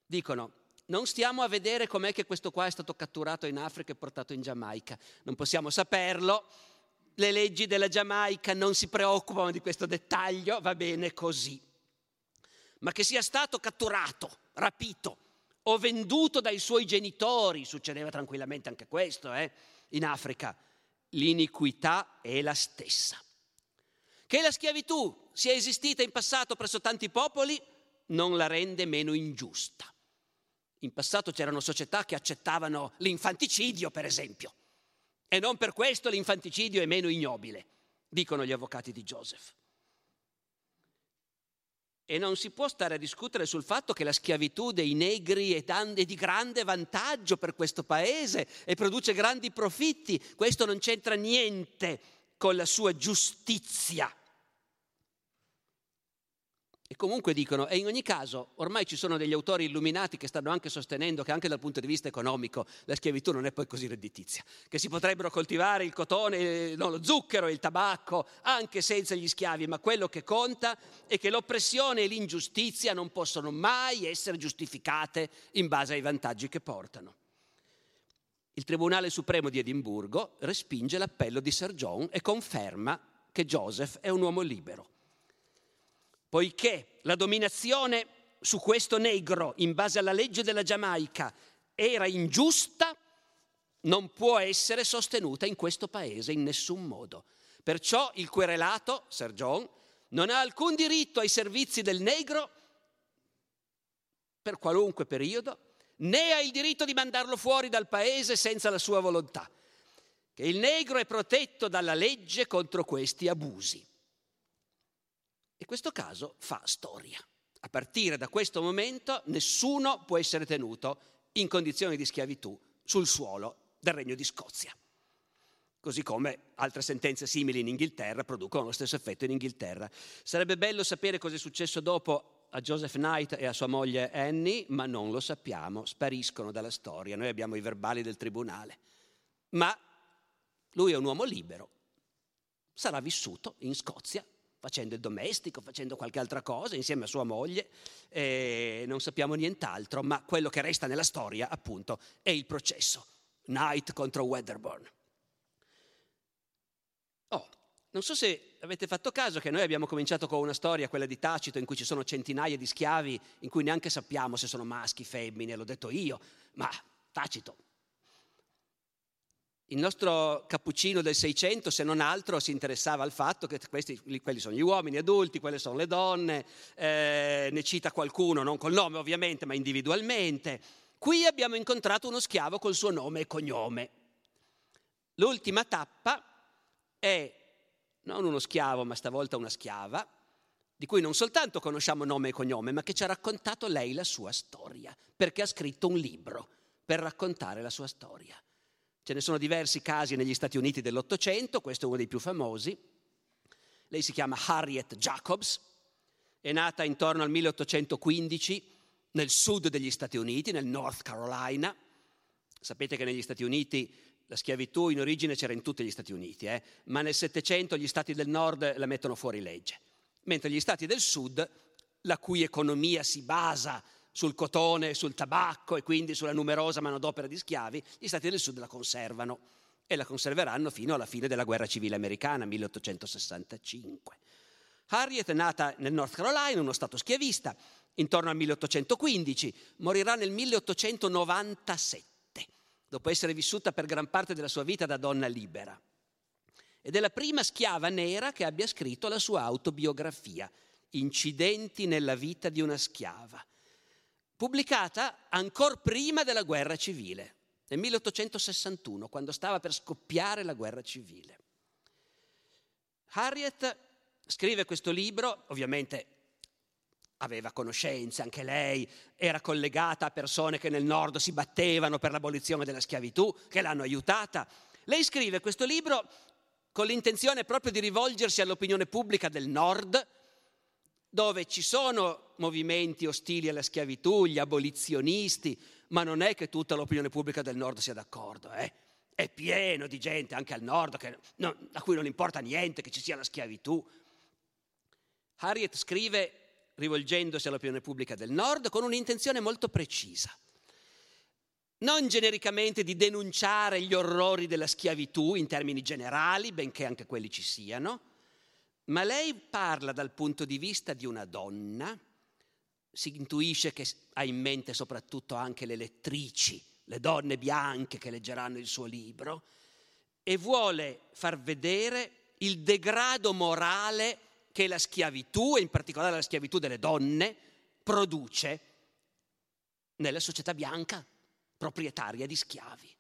Dicono, non stiamo a vedere com'è che questo qua è stato catturato in Africa e portato in Giamaica. Non possiamo saperlo. Le leggi della Giamaica non si preoccupano di questo dettaglio, va bene così. Ma che sia stato catturato, rapito o venduto dai suoi genitori, succedeva tranquillamente anche questo eh, in Africa, l'iniquità è la stessa. Che la schiavitù sia esistita in passato presso tanti popoli non la rende meno ingiusta. In passato c'erano società che accettavano l'infanticidio, per esempio, e non per questo l'infanticidio è meno ignobile, dicono gli avvocati di Joseph. E non si può stare a discutere sul fatto che la schiavitù dei negri è di grande vantaggio per questo paese e produce grandi profitti. Questo non c'entra niente con la sua giustizia. E comunque dicono, e in ogni caso ormai ci sono degli autori illuminati che stanno anche sostenendo che anche dal punto di vista economico la schiavitù non è poi così redditizia, che si potrebbero coltivare il cotone, no, lo zucchero e il tabacco anche senza gli schiavi, ma quello che conta è che l'oppressione e l'ingiustizia non possono mai essere giustificate in base ai vantaggi che portano. Il Tribunale Supremo di Edimburgo respinge l'appello di Sir John e conferma che Joseph è un uomo libero poiché la dominazione su questo negro in base alla legge della Giamaica era ingiusta, non può essere sostenuta in questo paese in nessun modo. Perciò il querelato, Sir John, non ha alcun diritto ai servizi del negro per qualunque periodo, né ha il diritto di mandarlo fuori dal paese senza la sua volontà. Che il negro è protetto dalla legge contro questi abusi. E questo caso fa storia. A partire da questo momento nessuno può essere tenuto in condizioni di schiavitù sul suolo del Regno di Scozia. Così come altre sentenze simili in Inghilterra producono lo stesso effetto in Inghilterra. Sarebbe bello sapere cosa è successo dopo a Joseph Knight e a sua moglie Annie, ma non lo sappiamo, spariscono dalla storia. Noi abbiamo i verbali del tribunale. Ma lui è un uomo libero, sarà vissuto in Scozia facendo il domestico, facendo qualche altra cosa insieme a sua moglie, eh, non sappiamo nient'altro, ma quello che resta nella storia appunto è il processo, Knight contro Wedderburn. Oh, non so se avete fatto caso che noi abbiamo cominciato con una storia, quella di Tacito, in cui ci sono centinaia di schiavi, in cui neanche sappiamo se sono maschi, femmine, l'ho detto io, ma Tacito il nostro cappuccino del Seicento, se non altro, si interessava al fatto che questi, quelli sono gli uomini adulti, quelle sono le donne, eh, ne cita qualcuno, non col nome ovviamente, ma individualmente. Qui abbiamo incontrato uno schiavo col suo nome e cognome. L'ultima tappa è non uno schiavo, ma stavolta una schiava, di cui non soltanto conosciamo nome e cognome, ma che ci ha raccontato lei la sua storia, perché ha scritto un libro per raccontare la sua storia. Ce ne sono diversi casi negli Stati Uniti dell'Ottocento, questo è uno dei più famosi. Lei si chiama Harriet Jacobs, è nata intorno al 1815 nel sud degli Stati Uniti, nel North Carolina. Sapete che negli Stati Uniti la schiavitù in origine c'era in tutti gli Stati Uniti, eh? ma nel Settecento gli stati del nord la mettono fuori legge, mentre gli stati del sud, la cui economia si basa sul cotone, sul tabacco e quindi sulla numerosa manodopera di schiavi, gli stati del sud la conservano e la conserveranno fino alla fine della guerra civile americana, 1865. Harriet è nata nel North Carolina, uno stato schiavista, intorno al 1815, morirà nel 1897, dopo essere vissuta per gran parte della sua vita da donna libera. Ed è la prima schiava nera che abbia scritto la sua autobiografia, Incidenti nella vita di una schiava, pubblicata ancora prima della guerra civile, nel 1861, quando stava per scoppiare la guerra civile. Harriet scrive questo libro, ovviamente aveva conoscenze anche lei, era collegata a persone che nel nord si battevano per l'abolizione della schiavitù, che l'hanno aiutata. Lei scrive questo libro con l'intenzione proprio di rivolgersi all'opinione pubblica del nord, dove ci sono movimenti ostili alla schiavitù, gli abolizionisti, ma non è che tutta l'opinione pubblica del nord sia d'accordo. Eh? È pieno di gente anche al nord che, no, a cui non importa niente che ci sia la schiavitù. Harriet scrive rivolgendosi all'opinione pubblica del nord con un'intenzione molto precisa. Non genericamente di denunciare gli orrori della schiavitù in termini generali, benché anche quelli ci siano, ma lei parla dal punto di vista di una donna, si intuisce che ha in mente soprattutto anche le lettrici, le donne bianche che leggeranno il suo libro, e vuole far vedere il degrado morale che la schiavitù, e in particolare la schiavitù delle donne, produce nella società bianca, proprietaria di schiavi.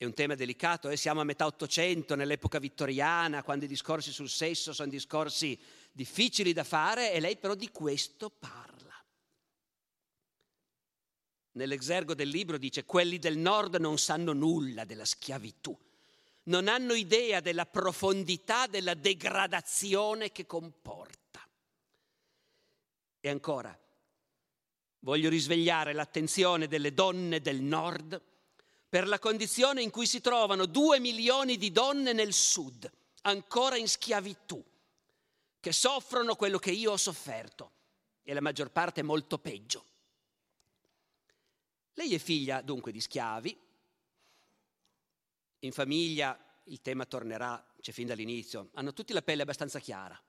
È un tema delicato, eh? siamo a metà Ottocento, nell'epoca vittoriana, quando i discorsi sul sesso sono discorsi difficili da fare e lei però di questo parla. Nell'esergo del libro dice quelli del nord non sanno nulla della schiavitù, non hanno idea della profondità della degradazione che comporta. E ancora, voglio risvegliare l'attenzione delle donne del nord per la condizione in cui si trovano due milioni di donne nel sud, ancora in schiavitù, che soffrono quello che io ho sofferto e la maggior parte molto peggio. Lei è figlia dunque di schiavi, in famiglia il tema tornerà, c'è fin dall'inizio, hanno tutti la pelle abbastanza chiara.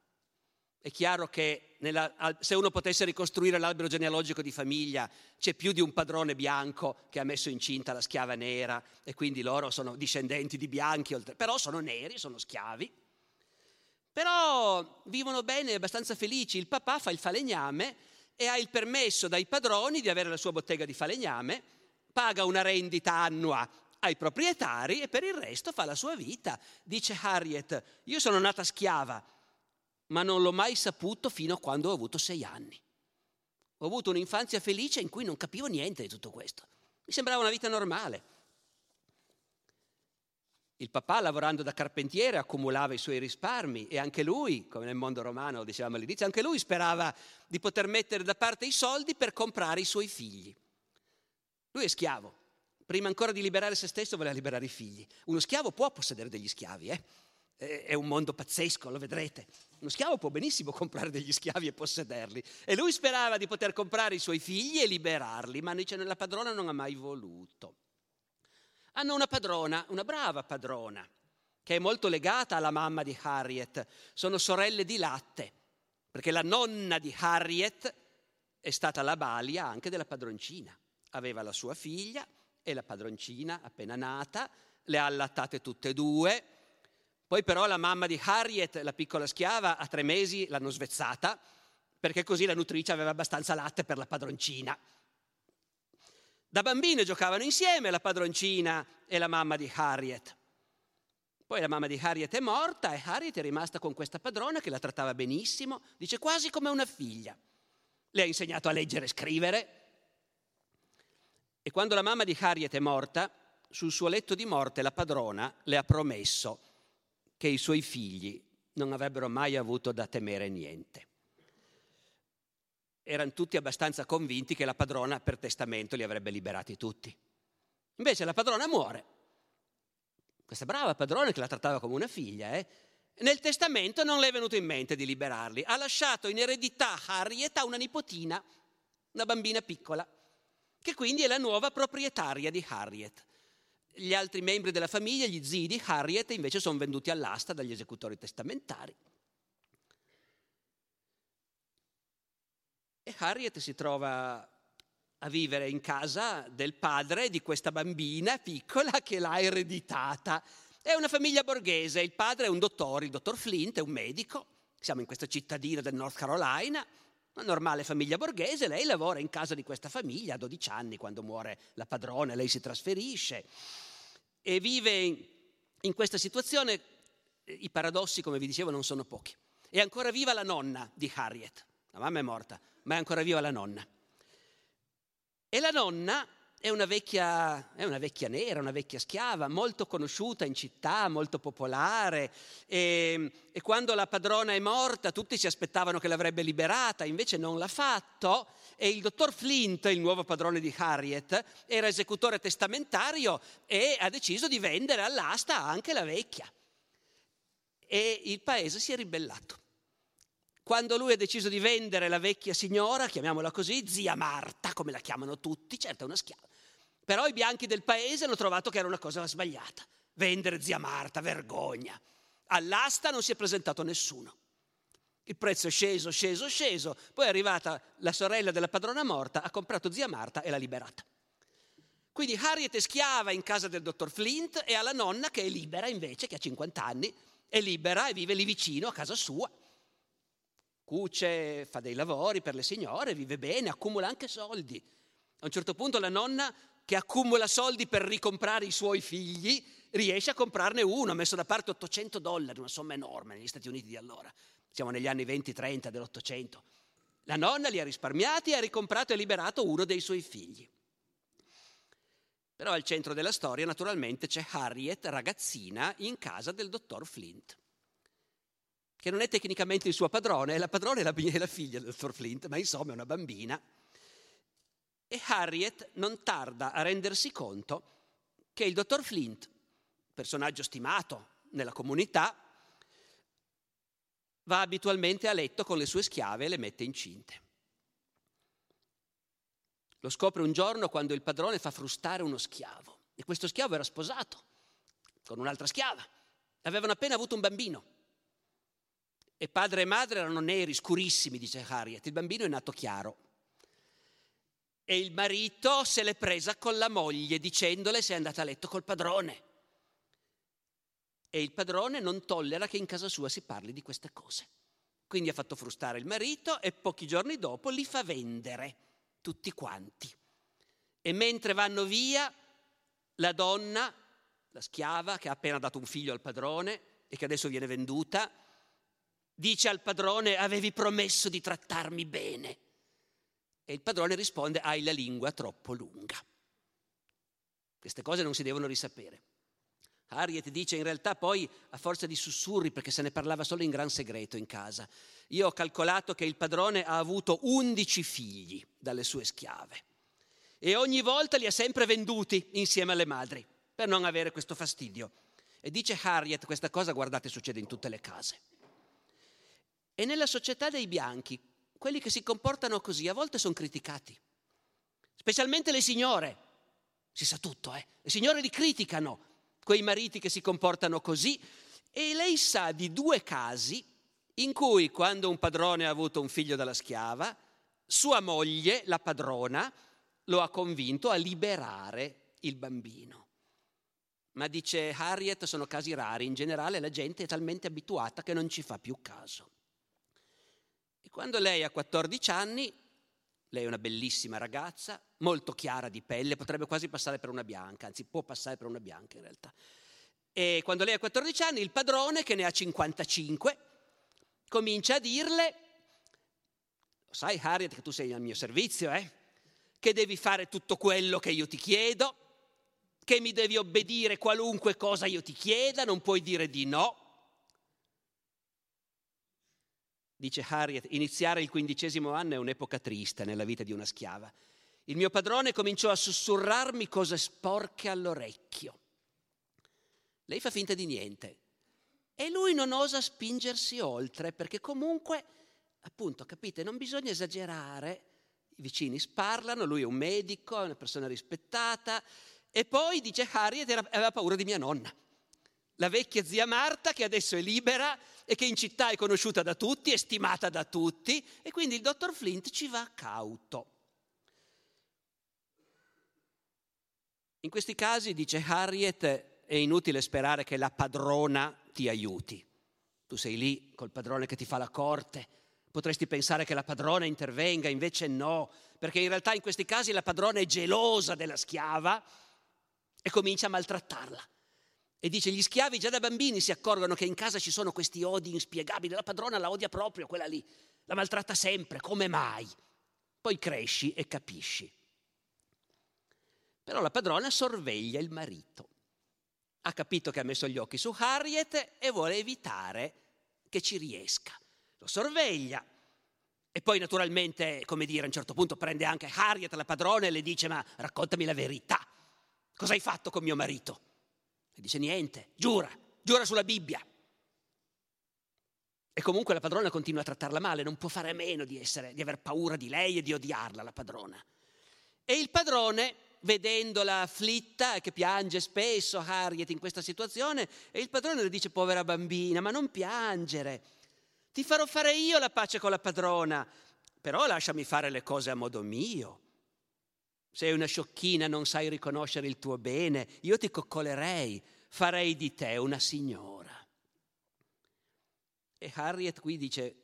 È chiaro che nella, se uno potesse ricostruire l'albero genealogico di famiglia, c'è più di un padrone bianco che ha messo incinta la schiava nera e quindi loro sono discendenti di bianchi, però sono neri, sono schiavi. Però vivono bene, abbastanza felici. Il papà fa il falegname e ha il permesso dai padroni di avere la sua bottega di falegname, paga una rendita annua ai proprietari e per il resto fa la sua vita. Dice Harriet, io sono nata schiava ma non l'ho mai saputo fino a quando ho avuto sei anni. Ho avuto un'infanzia felice in cui non capivo niente di tutto questo. Mi sembrava una vita normale. Il papà, lavorando da carpentiere, accumulava i suoi risparmi e anche lui, come nel mondo romano dicevamo all'inizio, anche lui sperava di poter mettere da parte i soldi per comprare i suoi figli. Lui è schiavo. Prima ancora di liberare se stesso voleva liberare i figli. Uno schiavo può possedere degli schiavi, eh? è un mondo pazzesco, lo vedrete. Uno schiavo può benissimo [LAUGHS] comprare degli schiavi e possederli. E lui sperava di poter comprare i suoi figli e liberarli, ma dice la padrona non ha mai voluto. Hanno una padrona, una brava padrona, che è molto legata alla mamma di Harriet. Sono sorelle di latte, perché la nonna di Harriet è stata la balia anche della padroncina. Aveva la sua figlia e la padroncina appena nata, le ha allattate tutte e due poi però la mamma di Harriet, la piccola schiava, a tre mesi l'hanno svezzata perché così la nutrice aveva abbastanza latte per la padroncina. Da bambine giocavano insieme la padroncina e la mamma di Harriet. Poi la mamma di Harriet è morta e Harriet è rimasta con questa padrona che la trattava benissimo, dice quasi come una figlia. Le ha insegnato a leggere e scrivere. E quando la mamma di Harriet è morta, sul suo letto di morte la padrona le ha promesso che i suoi figli non avrebbero mai avuto da temere niente. Erano tutti abbastanza convinti che la padrona per testamento li avrebbe liberati tutti. Invece la padrona muore. Questa brava padrona che la trattava come una figlia, eh? nel testamento non le è venuto in mente di liberarli. Ha lasciato in eredità Harriet a una nipotina, una bambina piccola, che quindi è la nuova proprietaria di Harriet. Gli altri membri della famiglia, gli zii di Harriet, invece sono venduti all'asta dagli esecutori testamentari. E Harriet si trova a vivere in casa del padre di questa bambina piccola che l'ha ereditata. È una famiglia borghese, il padre è un dottore, il dottor Flint è un medico, siamo in questa cittadina del North Carolina, una normale famiglia borghese, lei lavora in casa di questa famiglia a 12 anni, quando muore la padrona lei si trasferisce e vive in, in questa situazione. I paradossi, come vi dicevo, non sono pochi. È ancora viva la nonna di Harriet, la mamma è morta, ma è ancora viva la nonna. E la nonna è una, vecchia, è una vecchia nera, una vecchia schiava, molto conosciuta in città, molto popolare. E, e, quando la padrona è morta, tutti si aspettavano che l'avrebbe liberata, invece non l'ha fatto. E il dottor Flint, il nuovo padrone di Harriet, era esecutore testamentario e ha deciso di vendere all'asta anche la vecchia. E il paese si è ribellato. Quando lui ha deciso di vendere la vecchia signora, chiamiamola così, zia Marta, come la chiamano tutti, certo è una schiava, però i bianchi del paese hanno trovato che era una cosa sbagliata. Vendere zia Marta, vergogna. All'asta non si è presentato nessuno. Il prezzo è sceso, sceso, sceso. Poi è arrivata la sorella della padrona morta, ha comprato zia Marta e l'ha liberata. Quindi Harriet è schiava in casa del dottor Flint e ha la nonna che è libera invece, che ha 50 anni, è libera e vive lì vicino a casa sua. Cuce, fa dei lavori per le signore, vive bene, accumula anche soldi. A un certo punto la nonna che accumula soldi per ricomprare i suoi figli, riesce a comprarne uno, ha messo da parte 800 dollari, una somma enorme negli Stati Uniti di allora. Siamo negli anni 20-30 dell'Ottocento. La nonna li ha risparmiati e ha ricomprato e liberato uno dei suoi figli. Però al centro della storia naturalmente c'è Harriet, ragazzina, in casa del dottor Flint, che non è tecnicamente il suo padrone, è la padrona e la, la figlia del dottor Flint, ma insomma è una bambina. E Harriet non tarda a rendersi conto che il dottor Flint, personaggio stimato nella comunità, va abitualmente a letto con le sue schiave e le mette incinte. Lo scopre un giorno quando il padrone fa frustare uno schiavo. E questo schiavo era sposato con un'altra schiava. Avevano appena avuto un bambino. E padre e madre erano neri, scurissimi, dice Harriet. Il bambino è nato chiaro. E il marito se l'è presa con la moglie dicendole se è andata a letto col padrone. E il padrone non tollera che in casa sua si parli di queste cose. Quindi ha fatto frustare il marito e pochi giorni dopo li fa vendere tutti quanti. E mentre vanno via, la donna, la schiava che ha appena dato un figlio al padrone e che adesso viene venduta, dice al padrone avevi promesso di trattarmi bene. E il padrone risponde hai la lingua troppo lunga. Queste cose non si devono risapere. Harriet dice in realtà poi a forza di sussurri perché se ne parlava solo in gran segreto in casa. Io ho calcolato che il padrone ha avuto undici figli dalle sue schiave e ogni volta li ha sempre venduti insieme alle madri per non avere questo fastidio. E dice Harriet, questa cosa guardate succede in tutte le case. E nella società dei bianchi, quelli che si comportano così a volte sono criticati, specialmente le signore. Si sa tutto, eh? Le signore li criticano quei mariti che si comportano così. E lei sa di due casi in cui quando un padrone ha avuto un figlio dalla schiava, sua moglie, la padrona, lo ha convinto a liberare il bambino. Ma dice Harriet, sono casi rari, in generale la gente è talmente abituata che non ci fa più caso. Quando lei ha 14 anni, lei è una bellissima ragazza, molto chiara di pelle, potrebbe quasi passare per una bianca, anzi può passare per una bianca in realtà. E quando lei ha 14 anni, il padrone, che ne ha 55, comincia a dirle, sai Harriet che tu sei al mio servizio, eh? che devi fare tutto quello che io ti chiedo, che mi devi obbedire qualunque cosa io ti chieda, non puoi dire di no, dice Harriet, iniziare il quindicesimo anno è un'epoca triste nella vita di una schiava. Il mio padrone cominciò a sussurrarmi cose sporche all'orecchio. Lei fa finta di niente e lui non osa spingersi oltre perché comunque, appunto, capite, non bisogna esagerare. I vicini sparlano, lui è un medico, è una persona rispettata e poi, dice Harriet, aveva paura di mia nonna la vecchia zia Marta che adesso è libera e che in città è conosciuta da tutti, è stimata da tutti e quindi il dottor Flint ci va cauto. In questi casi, dice Harriet, è inutile sperare che la padrona ti aiuti. Tu sei lì col padrone che ti fa la corte, potresti pensare che la padrona intervenga, invece no, perché in realtà in questi casi la padrona è gelosa della schiava e comincia a maltrattarla e dice, gli schiavi già da bambini si accorgono che in casa ci sono questi odi inspiegabili. La padrona la odia proprio, quella lì. La maltratta sempre, come mai? Poi cresci e capisci. Però la padrona sorveglia il marito. Ha capito che ha messo gli occhi su Harriet e vuole evitare che ci riesca. Lo sorveglia. E poi naturalmente, come dire, a un certo punto prende anche Harriet, la padrona, e le dice, ma raccontami la verità. Cosa hai fatto con mio marito? E dice niente, giura, giura sulla Bibbia. E comunque la padrona continua a trattarla male, non può fare a meno di, essere, di aver paura di lei e di odiarla, la padrona. E il padrone, vedendola afflitta che piange spesso Harriet in questa situazione, e il padrone le dice, povera bambina, ma non piangere, ti farò fare io la pace con la padrona, però lasciami fare le cose a modo mio. Sei una sciocchina, non sai riconoscere il tuo bene, io ti coccolerei, farei di te una signora. E Harriet qui dice,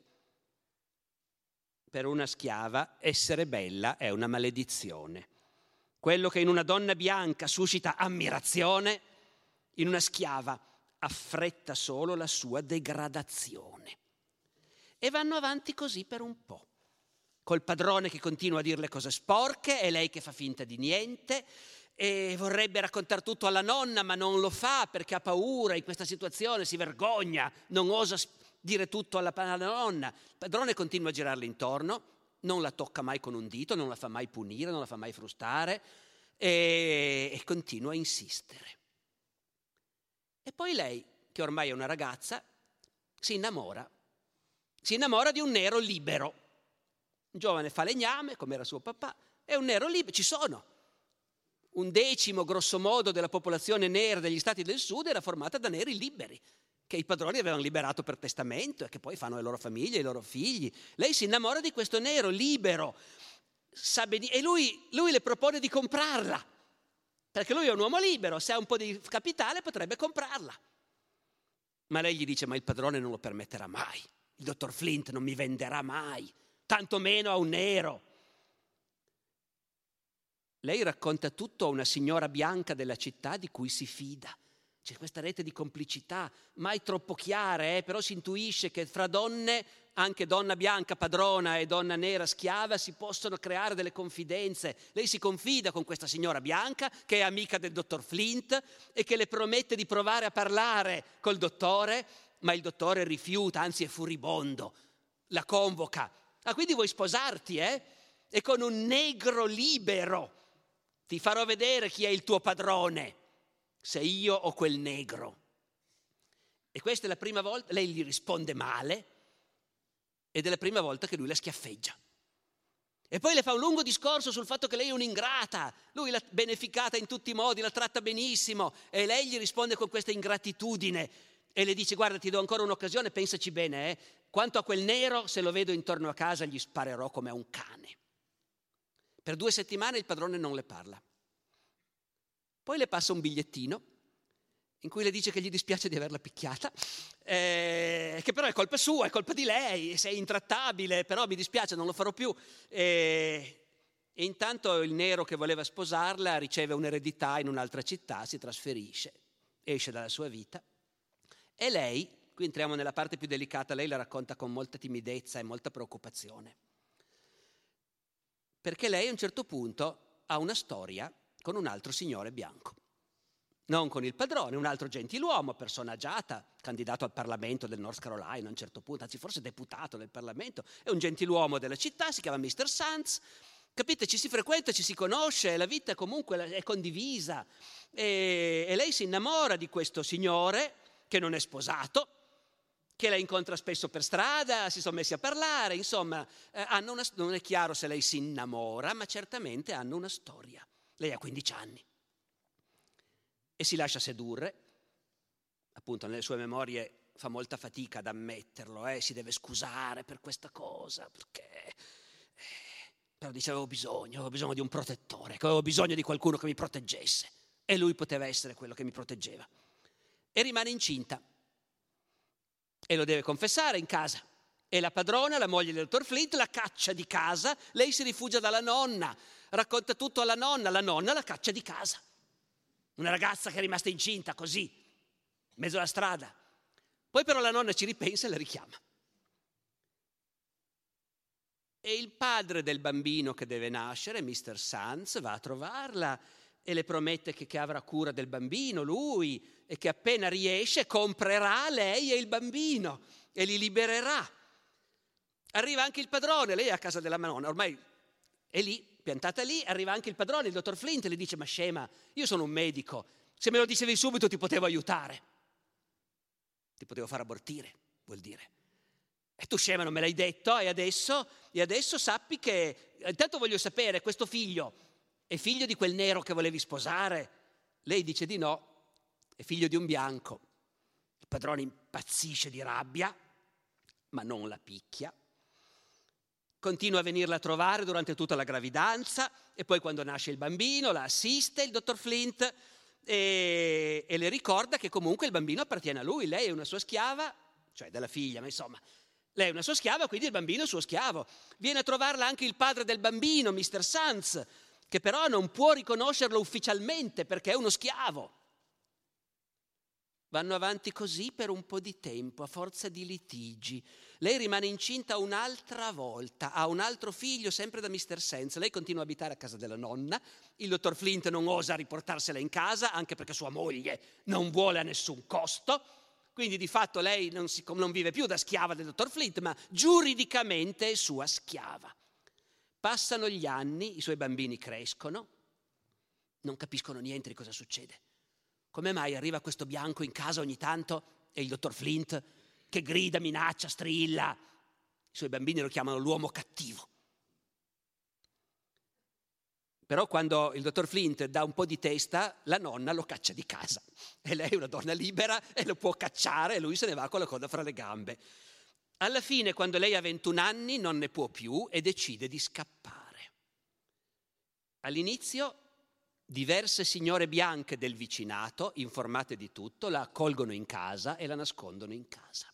per una schiava essere bella è una maledizione. quello che in una donna bianca suscita ammirazione, in una schiava affretta solo la sua degradazione. E vanno avanti così per un po', col padrone che continua a dire le cose sporche e lei che fa finta di niente e vorrebbe raccontare tutto alla nonna ma non lo fa perché ha paura in questa situazione, si vergogna, non osa dire tutto alla, alla nonna. Il padrone continua a girarle intorno, non la tocca mai con un dito, non la fa mai punire, non la fa mai frustare e, e continua a insistere. E poi lei, che ormai è una ragazza, si innamora. Si innamora di un nero libero. Un giovane falegname, come era suo papà, è un nero libero. Ci sono. Un decimo, grosso modo, della popolazione nera degli stati del sud era formata da neri liberi, che i padroni avevano liberato per testamento e che poi fanno le loro famiglie, i loro figli. Lei si innamora di questo nero libero e lui, lui le propone di comprarla perché lui è un uomo libero, se ha un po' di capitale potrebbe comprarla. Ma lei gli dice, ma il padrone non lo permetterà mai, il dottor Flint non mi venderà mai, tantomeno a un nero. Lei racconta tutto a una signora bianca della città di cui si fida. C'è questa rete di complicità, mai troppo chiare, eh? però si intuisce che fra donne anche donna bianca padrona e donna nera schiava si possono creare delle confidenze. Lei si confida con questa signora bianca che è amica del dottor Flint e che le promette di provare a parlare col dottore, ma il dottore rifiuta, anzi è furibondo, la convoca. Ah, quindi vuoi sposarti, eh? E con un negro libero ti farò vedere chi è il tuo padrone, se io o quel negro. E questa è la prima volta, lei gli risponde male, ed è la prima volta che lui la schiaffeggia. E poi le fa un lungo discorso sul fatto che lei è un'ingrata, lui l'ha beneficata in tutti i modi, la tratta benissimo e lei gli risponde con questa ingratitudine e le dice guarda ti do ancora un'occasione, pensaci bene, eh? quanto a quel nero se lo vedo intorno a casa gli sparerò come a un cane. Per due settimane il padrone non le parla. Poi le passa un bigliettino in cui le dice che gli dispiace di averla picchiata, eh, che però è colpa sua, è colpa di lei, sei intrattabile, però mi dispiace, non lo farò più. Eh, e intanto il nero che voleva sposarla riceve un'eredità in un'altra città, si trasferisce, esce dalla sua vita. E lei, qui entriamo nella parte più delicata, lei la racconta con molta timidezza e molta preoccupazione. Perché lei a un certo punto ha una storia con un altro signore bianco. Non con il padrone, un altro gentiluomo, personaggiata, candidato al Parlamento del North Carolina a un certo punto, anzi forse deputato del Parlamento, è un gentiluomo della città, si chiama Mr. Sands, capite, ci si frequenta, ci si conosce, la vita comunque è condivisa. E, e lei si innamora di questo signore che non è sposato, che la incontra spesso per strada, si sono messi a parlare, insomma, eh, una, non è chiaro se lei si innamora, ma certamente hanno una storia. Lei ha 15 anni e si lascia sedurre. Appunto, nelle sue memorie fa molta fatica ad ammetterlo, eh? si deve scusare per questa cosa, perché... Eh, però dice avevo bisogno, avevo bisogno di un protettore, avevo bisogno di qualcuno che mi proteggesse. E lui poteva essere quello che mi proteggeva. E rimane incinta. E lo deve confessare in casa. E la padrona, la moglie del dottor Flint, la caccia di casa, lei si rifugia dalla nonna, racconta tutto alla nonna, la nonna la caccia di casa. Una ragazza che è rimasta incinta così, in mezzo alla strada. Poi però la nonna ci ripensa e la richiama. E il padre del bambino che deve nascere, Mr. Sanz, va a trovarla e le promette che, che, avrà cura del bambino, lui, e che appena riesce comprerà lei e il bambino e li libererà. Arriva anche il padrone, lei è a casa della nonna, ormai è lì, piantata lì, arriva anche il padrone, il dottor Flint, e le dice, ma scema, io sono un medico, se me lo dicevi subito ti potevo aiutare. Ti potevo far abortire, vuol dire. E tu scema non me l'hai detto e adesso, e adesso sappi che, intanto voglio sapere, questo figlio è figlio di quel nero che volevi sposare? Lei dice di no, è figlio di un bianco. Il padrone impazzisce di rabbia, ma non la picchia continua a venirla a trovare durante tutta la gravidanza e poi quando nasce il bambino la assiste il dottor Flint e, e, le ricorda che comunque il bambino appartiene a lui, lei è una sua schiava, cioè della figlia, ma insomma, lei è una sua schiava, quindi il bambino è suo schiavo. Viene a trovarla anche il padre del bambino, Mr. Sanz, che però non può riconoscerlo ufficialmente perché è uno schiavo. Vanno avanti così per un po' di tempo, a forza di litigi. Lei rimane incinta un'altra volta, ha un altro figlio, sempre da Mr. Sense. Lei continua a abitare a casa della nonna. Il dottor Flint non osa riportarsela in casa, anche perché sua moglie non vuole a nessun costo. Quindi di fatto lei non, si, non vive più da schiava del dottor Flint, ma giuridicamente è sua schiava. Passano gli anni, i suoi bambini crescono, non capiscono niente di cosa succede. Come mai arriva questo bianco in casa ogni tanto e il dottor Flint che grida, minaccia, strilla? I suoi bambini lo chiamano l'uomo cattivo. Però quando il dottor Flint dà un po' di testa, la nonna lo caccia di casa. E lei è una donna libera e lo può cacciare e lui se ne va con la coda fra le gambe. Alla fine, quando lei ha 21 anni, non ne può più e decide di scappare. All'inizio Diverse signore bianche del vicinato, informate di tutto, la accolgono in casa e la nascondono in casa.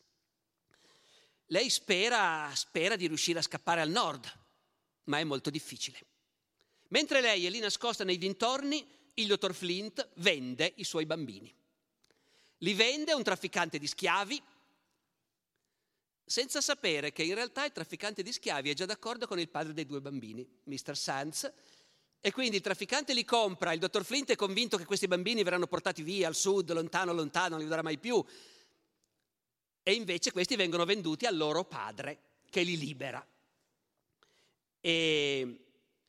Lei spera, spera di riuscire a scappare al nord, ma è molto difficile. Mentre lei è lì nascosta nei dintorni, il dottor Flint vende i suoi bambini. Li vende un trafficante di schiavi, senza sapere che in realtà il trafficante di schiavi è già d'accordo con il padre dei due bambini, Mr. Sands, e quindi il trafficante li compra, il dottor Flint è convinto che questi bambini verranno portati via al sud, lontano, lontano, non li vedrà mai più. E invece questi vengono venduti al loro padre, che li libera. E,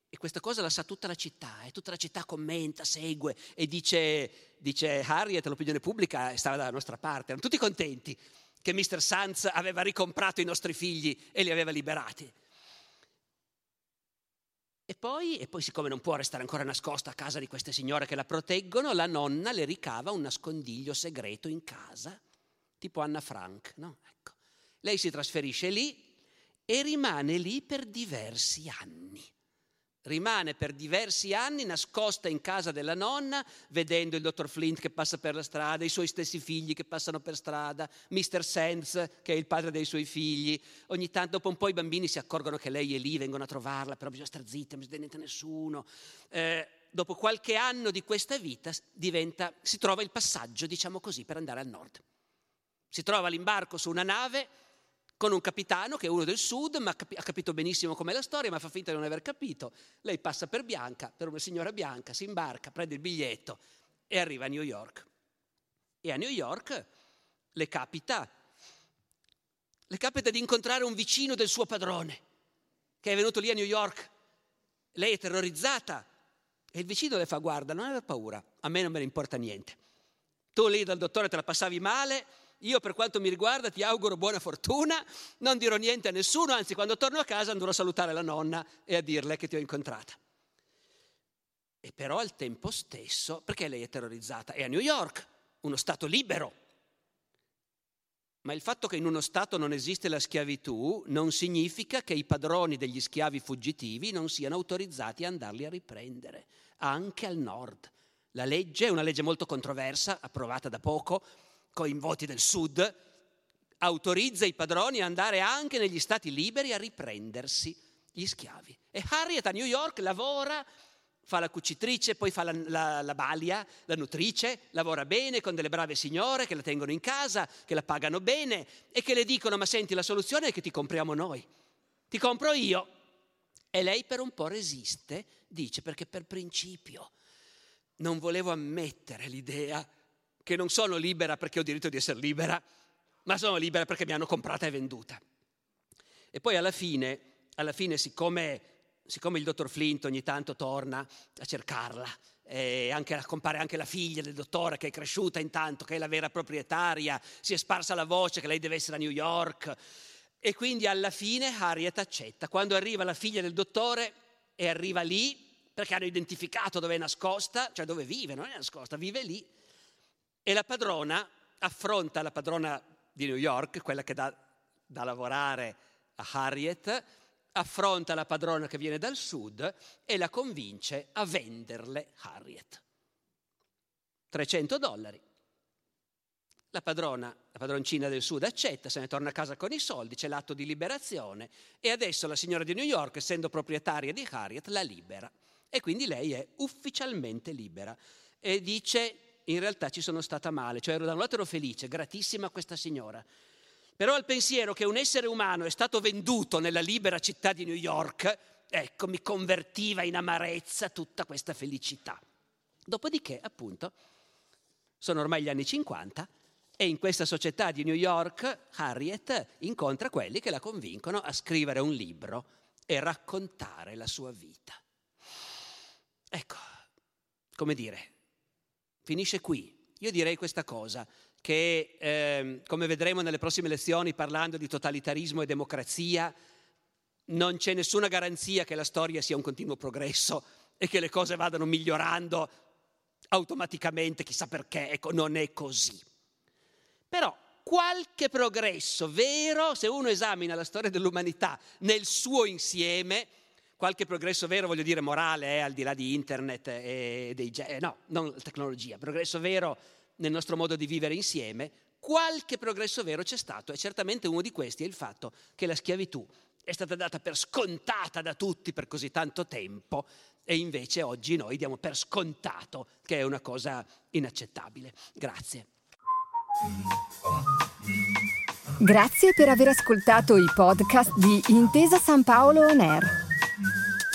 e questa cosa la sa tutta la città, e tutta la città commenta, segue e dice, dice Harriet, l'opinione pubblica stava dalla nostra parte, erano tutti contenti che Mr. Sanz aveva ricomprato i nostri figli e li aveva liberati. E poi, e poi, siccome non può restare ancora nascosta a casa di queste signore che la proteggono, la nonna le ricava un nascondiglio segreto in casa, tipo Anna Frank. No? Ecco. Lei si trasferisce lì e rimane lì per diversi anni rimane per diversi anni nascosta in casa della nonna, vedendo il dottor Flint che passa per la strada, i suoi stessi figli che passano per strada, Mr. Sands che è il padre dei suoi figli. Ogni tanto, dopo un po' i bambini si accorgono che lei è lì, vengono a trovarla, però bisogna stare zitti, non bisogna niente a nessuno. Eh, dopo qualche anno di questa vita diventa, si trova il passaggio, diciamo così, per andare al nord. Si trova l'imbarco su una nave con un capitano che è uno del sud, ma ha capito benissimo com'è la storia, ma fa finta di non aver capito. Lei passa per bianca, per una signora bianca, si imbarca, prende il biglietto e arriva a New York. E a New York le capita, le capita di incontrare un vicino del suo padrone, che è venuto lì a New York. Lei è terrorizzata e il vicino le fa, guarda, non aver paura, a me non me ne importa niente. Tu lì dal dottore te la passavi male, io per quanto mi riguarda ti auguro buona fortuna, non dirò niente a nessuno, anzi quando torno a casa andrò a salutare la nonna e a dirle che ti ho incontrata. E però al tempo stesso, perché lei è terrorizzata? È a New York, uno Stato libero. Ma il fatto che in uno Stato non esiste la schiavitù non significa che i padroni degli schiavi fuggitivi non siano autorizzati a andarli a riprendere, anche al nord. La legge è una legge molto controversa, approvata da poco, con i voti del Sud, autorizza i padroni a andare anche negli stati liberi a riprendersi gli schiavi. E Harriet a New York lavora, fa la cucitrice, poi fa la, la, la balia, la nutrice, lavora bene con delle brave signore che la tengono in casa, che la pagano bene e che le dicono ma senti la soluzione è che ti compriamo noi, ti compro io. E lei per un po' resiste, dice perché per principio non volevo ammettere l'idea che non sono libera perché ho diritto di essere libera, ma sono libera perché mi hanno comprata e venduta. E poi alla fine, alla fine siccome, siccome il dottor Flint ogni tanto torna a cercarla, anche, compare anche la figlia del dottore che è cresciuta intanto, che è la vera proprietaria, si è sparsa la voce che lei deve essere a New York e quindi alla fine Harriet accetta. Quando arriva la figlia del dottore e arriva lì, perché hanno identificato dove è nascosta, cioè dove vive, non è nascosta, vive lì, e la padrona affronta la padrona di New York, quella che dà da lavorare a Harriet, affronta la padrona che viene dal sud e la convince a venderle Harriet. 300 dollari. La padrona, la padroncina del sud accetta, se ne torna a casa con i soldi, c'è l'atto di liberazione e adesso la signora di New York, essendo proprietaria di Harriet, la libera E quindi lei è ufficialmente libera e dice in realtà ci sono stata male, cioè da un lato ero felice, gratissima a questa signora, però al pensiero che un essere umano è stato venduto nella libera città di New York, ecco, mi convertiva in amarezza tutta questa felicità. Dopodiché, appunto, sono ormai gli anni 50 e in questa società di New York Harriet incontra quelli che la convincono a scrivere un libro e raccontare la sua vita. Ecco, come dire, finisce qui. Io direi questa cosa, che eh, come vedremo nelle prossime lezioni parlando di totalitarismo e democrazia, non c'è nessuna garanzia che la storia sia un continuo progresso e che le cose vadano migliorando automaticamente, chissà perché, ecco, non è così. Però qualche progresso vero, se uno esamina la storia dell'umanità nel suo insieme, qualche progresso vero, voglio dire morale, eh, al di là di internet e dei... Eh, no, non tecnologia, progresso vero nel nostro modo di vivere insieme, qualche progresso vero c'è stato e certamente uno di questi è il fatto che la schiavitù è stata data per scontata da tutti per così tanto tempo e invece oggi noi diamo per scontato che è una cosa inaccettabile. Grazie. Grazie per aver ascoltato i podcast di Intesa San Paolo On Air.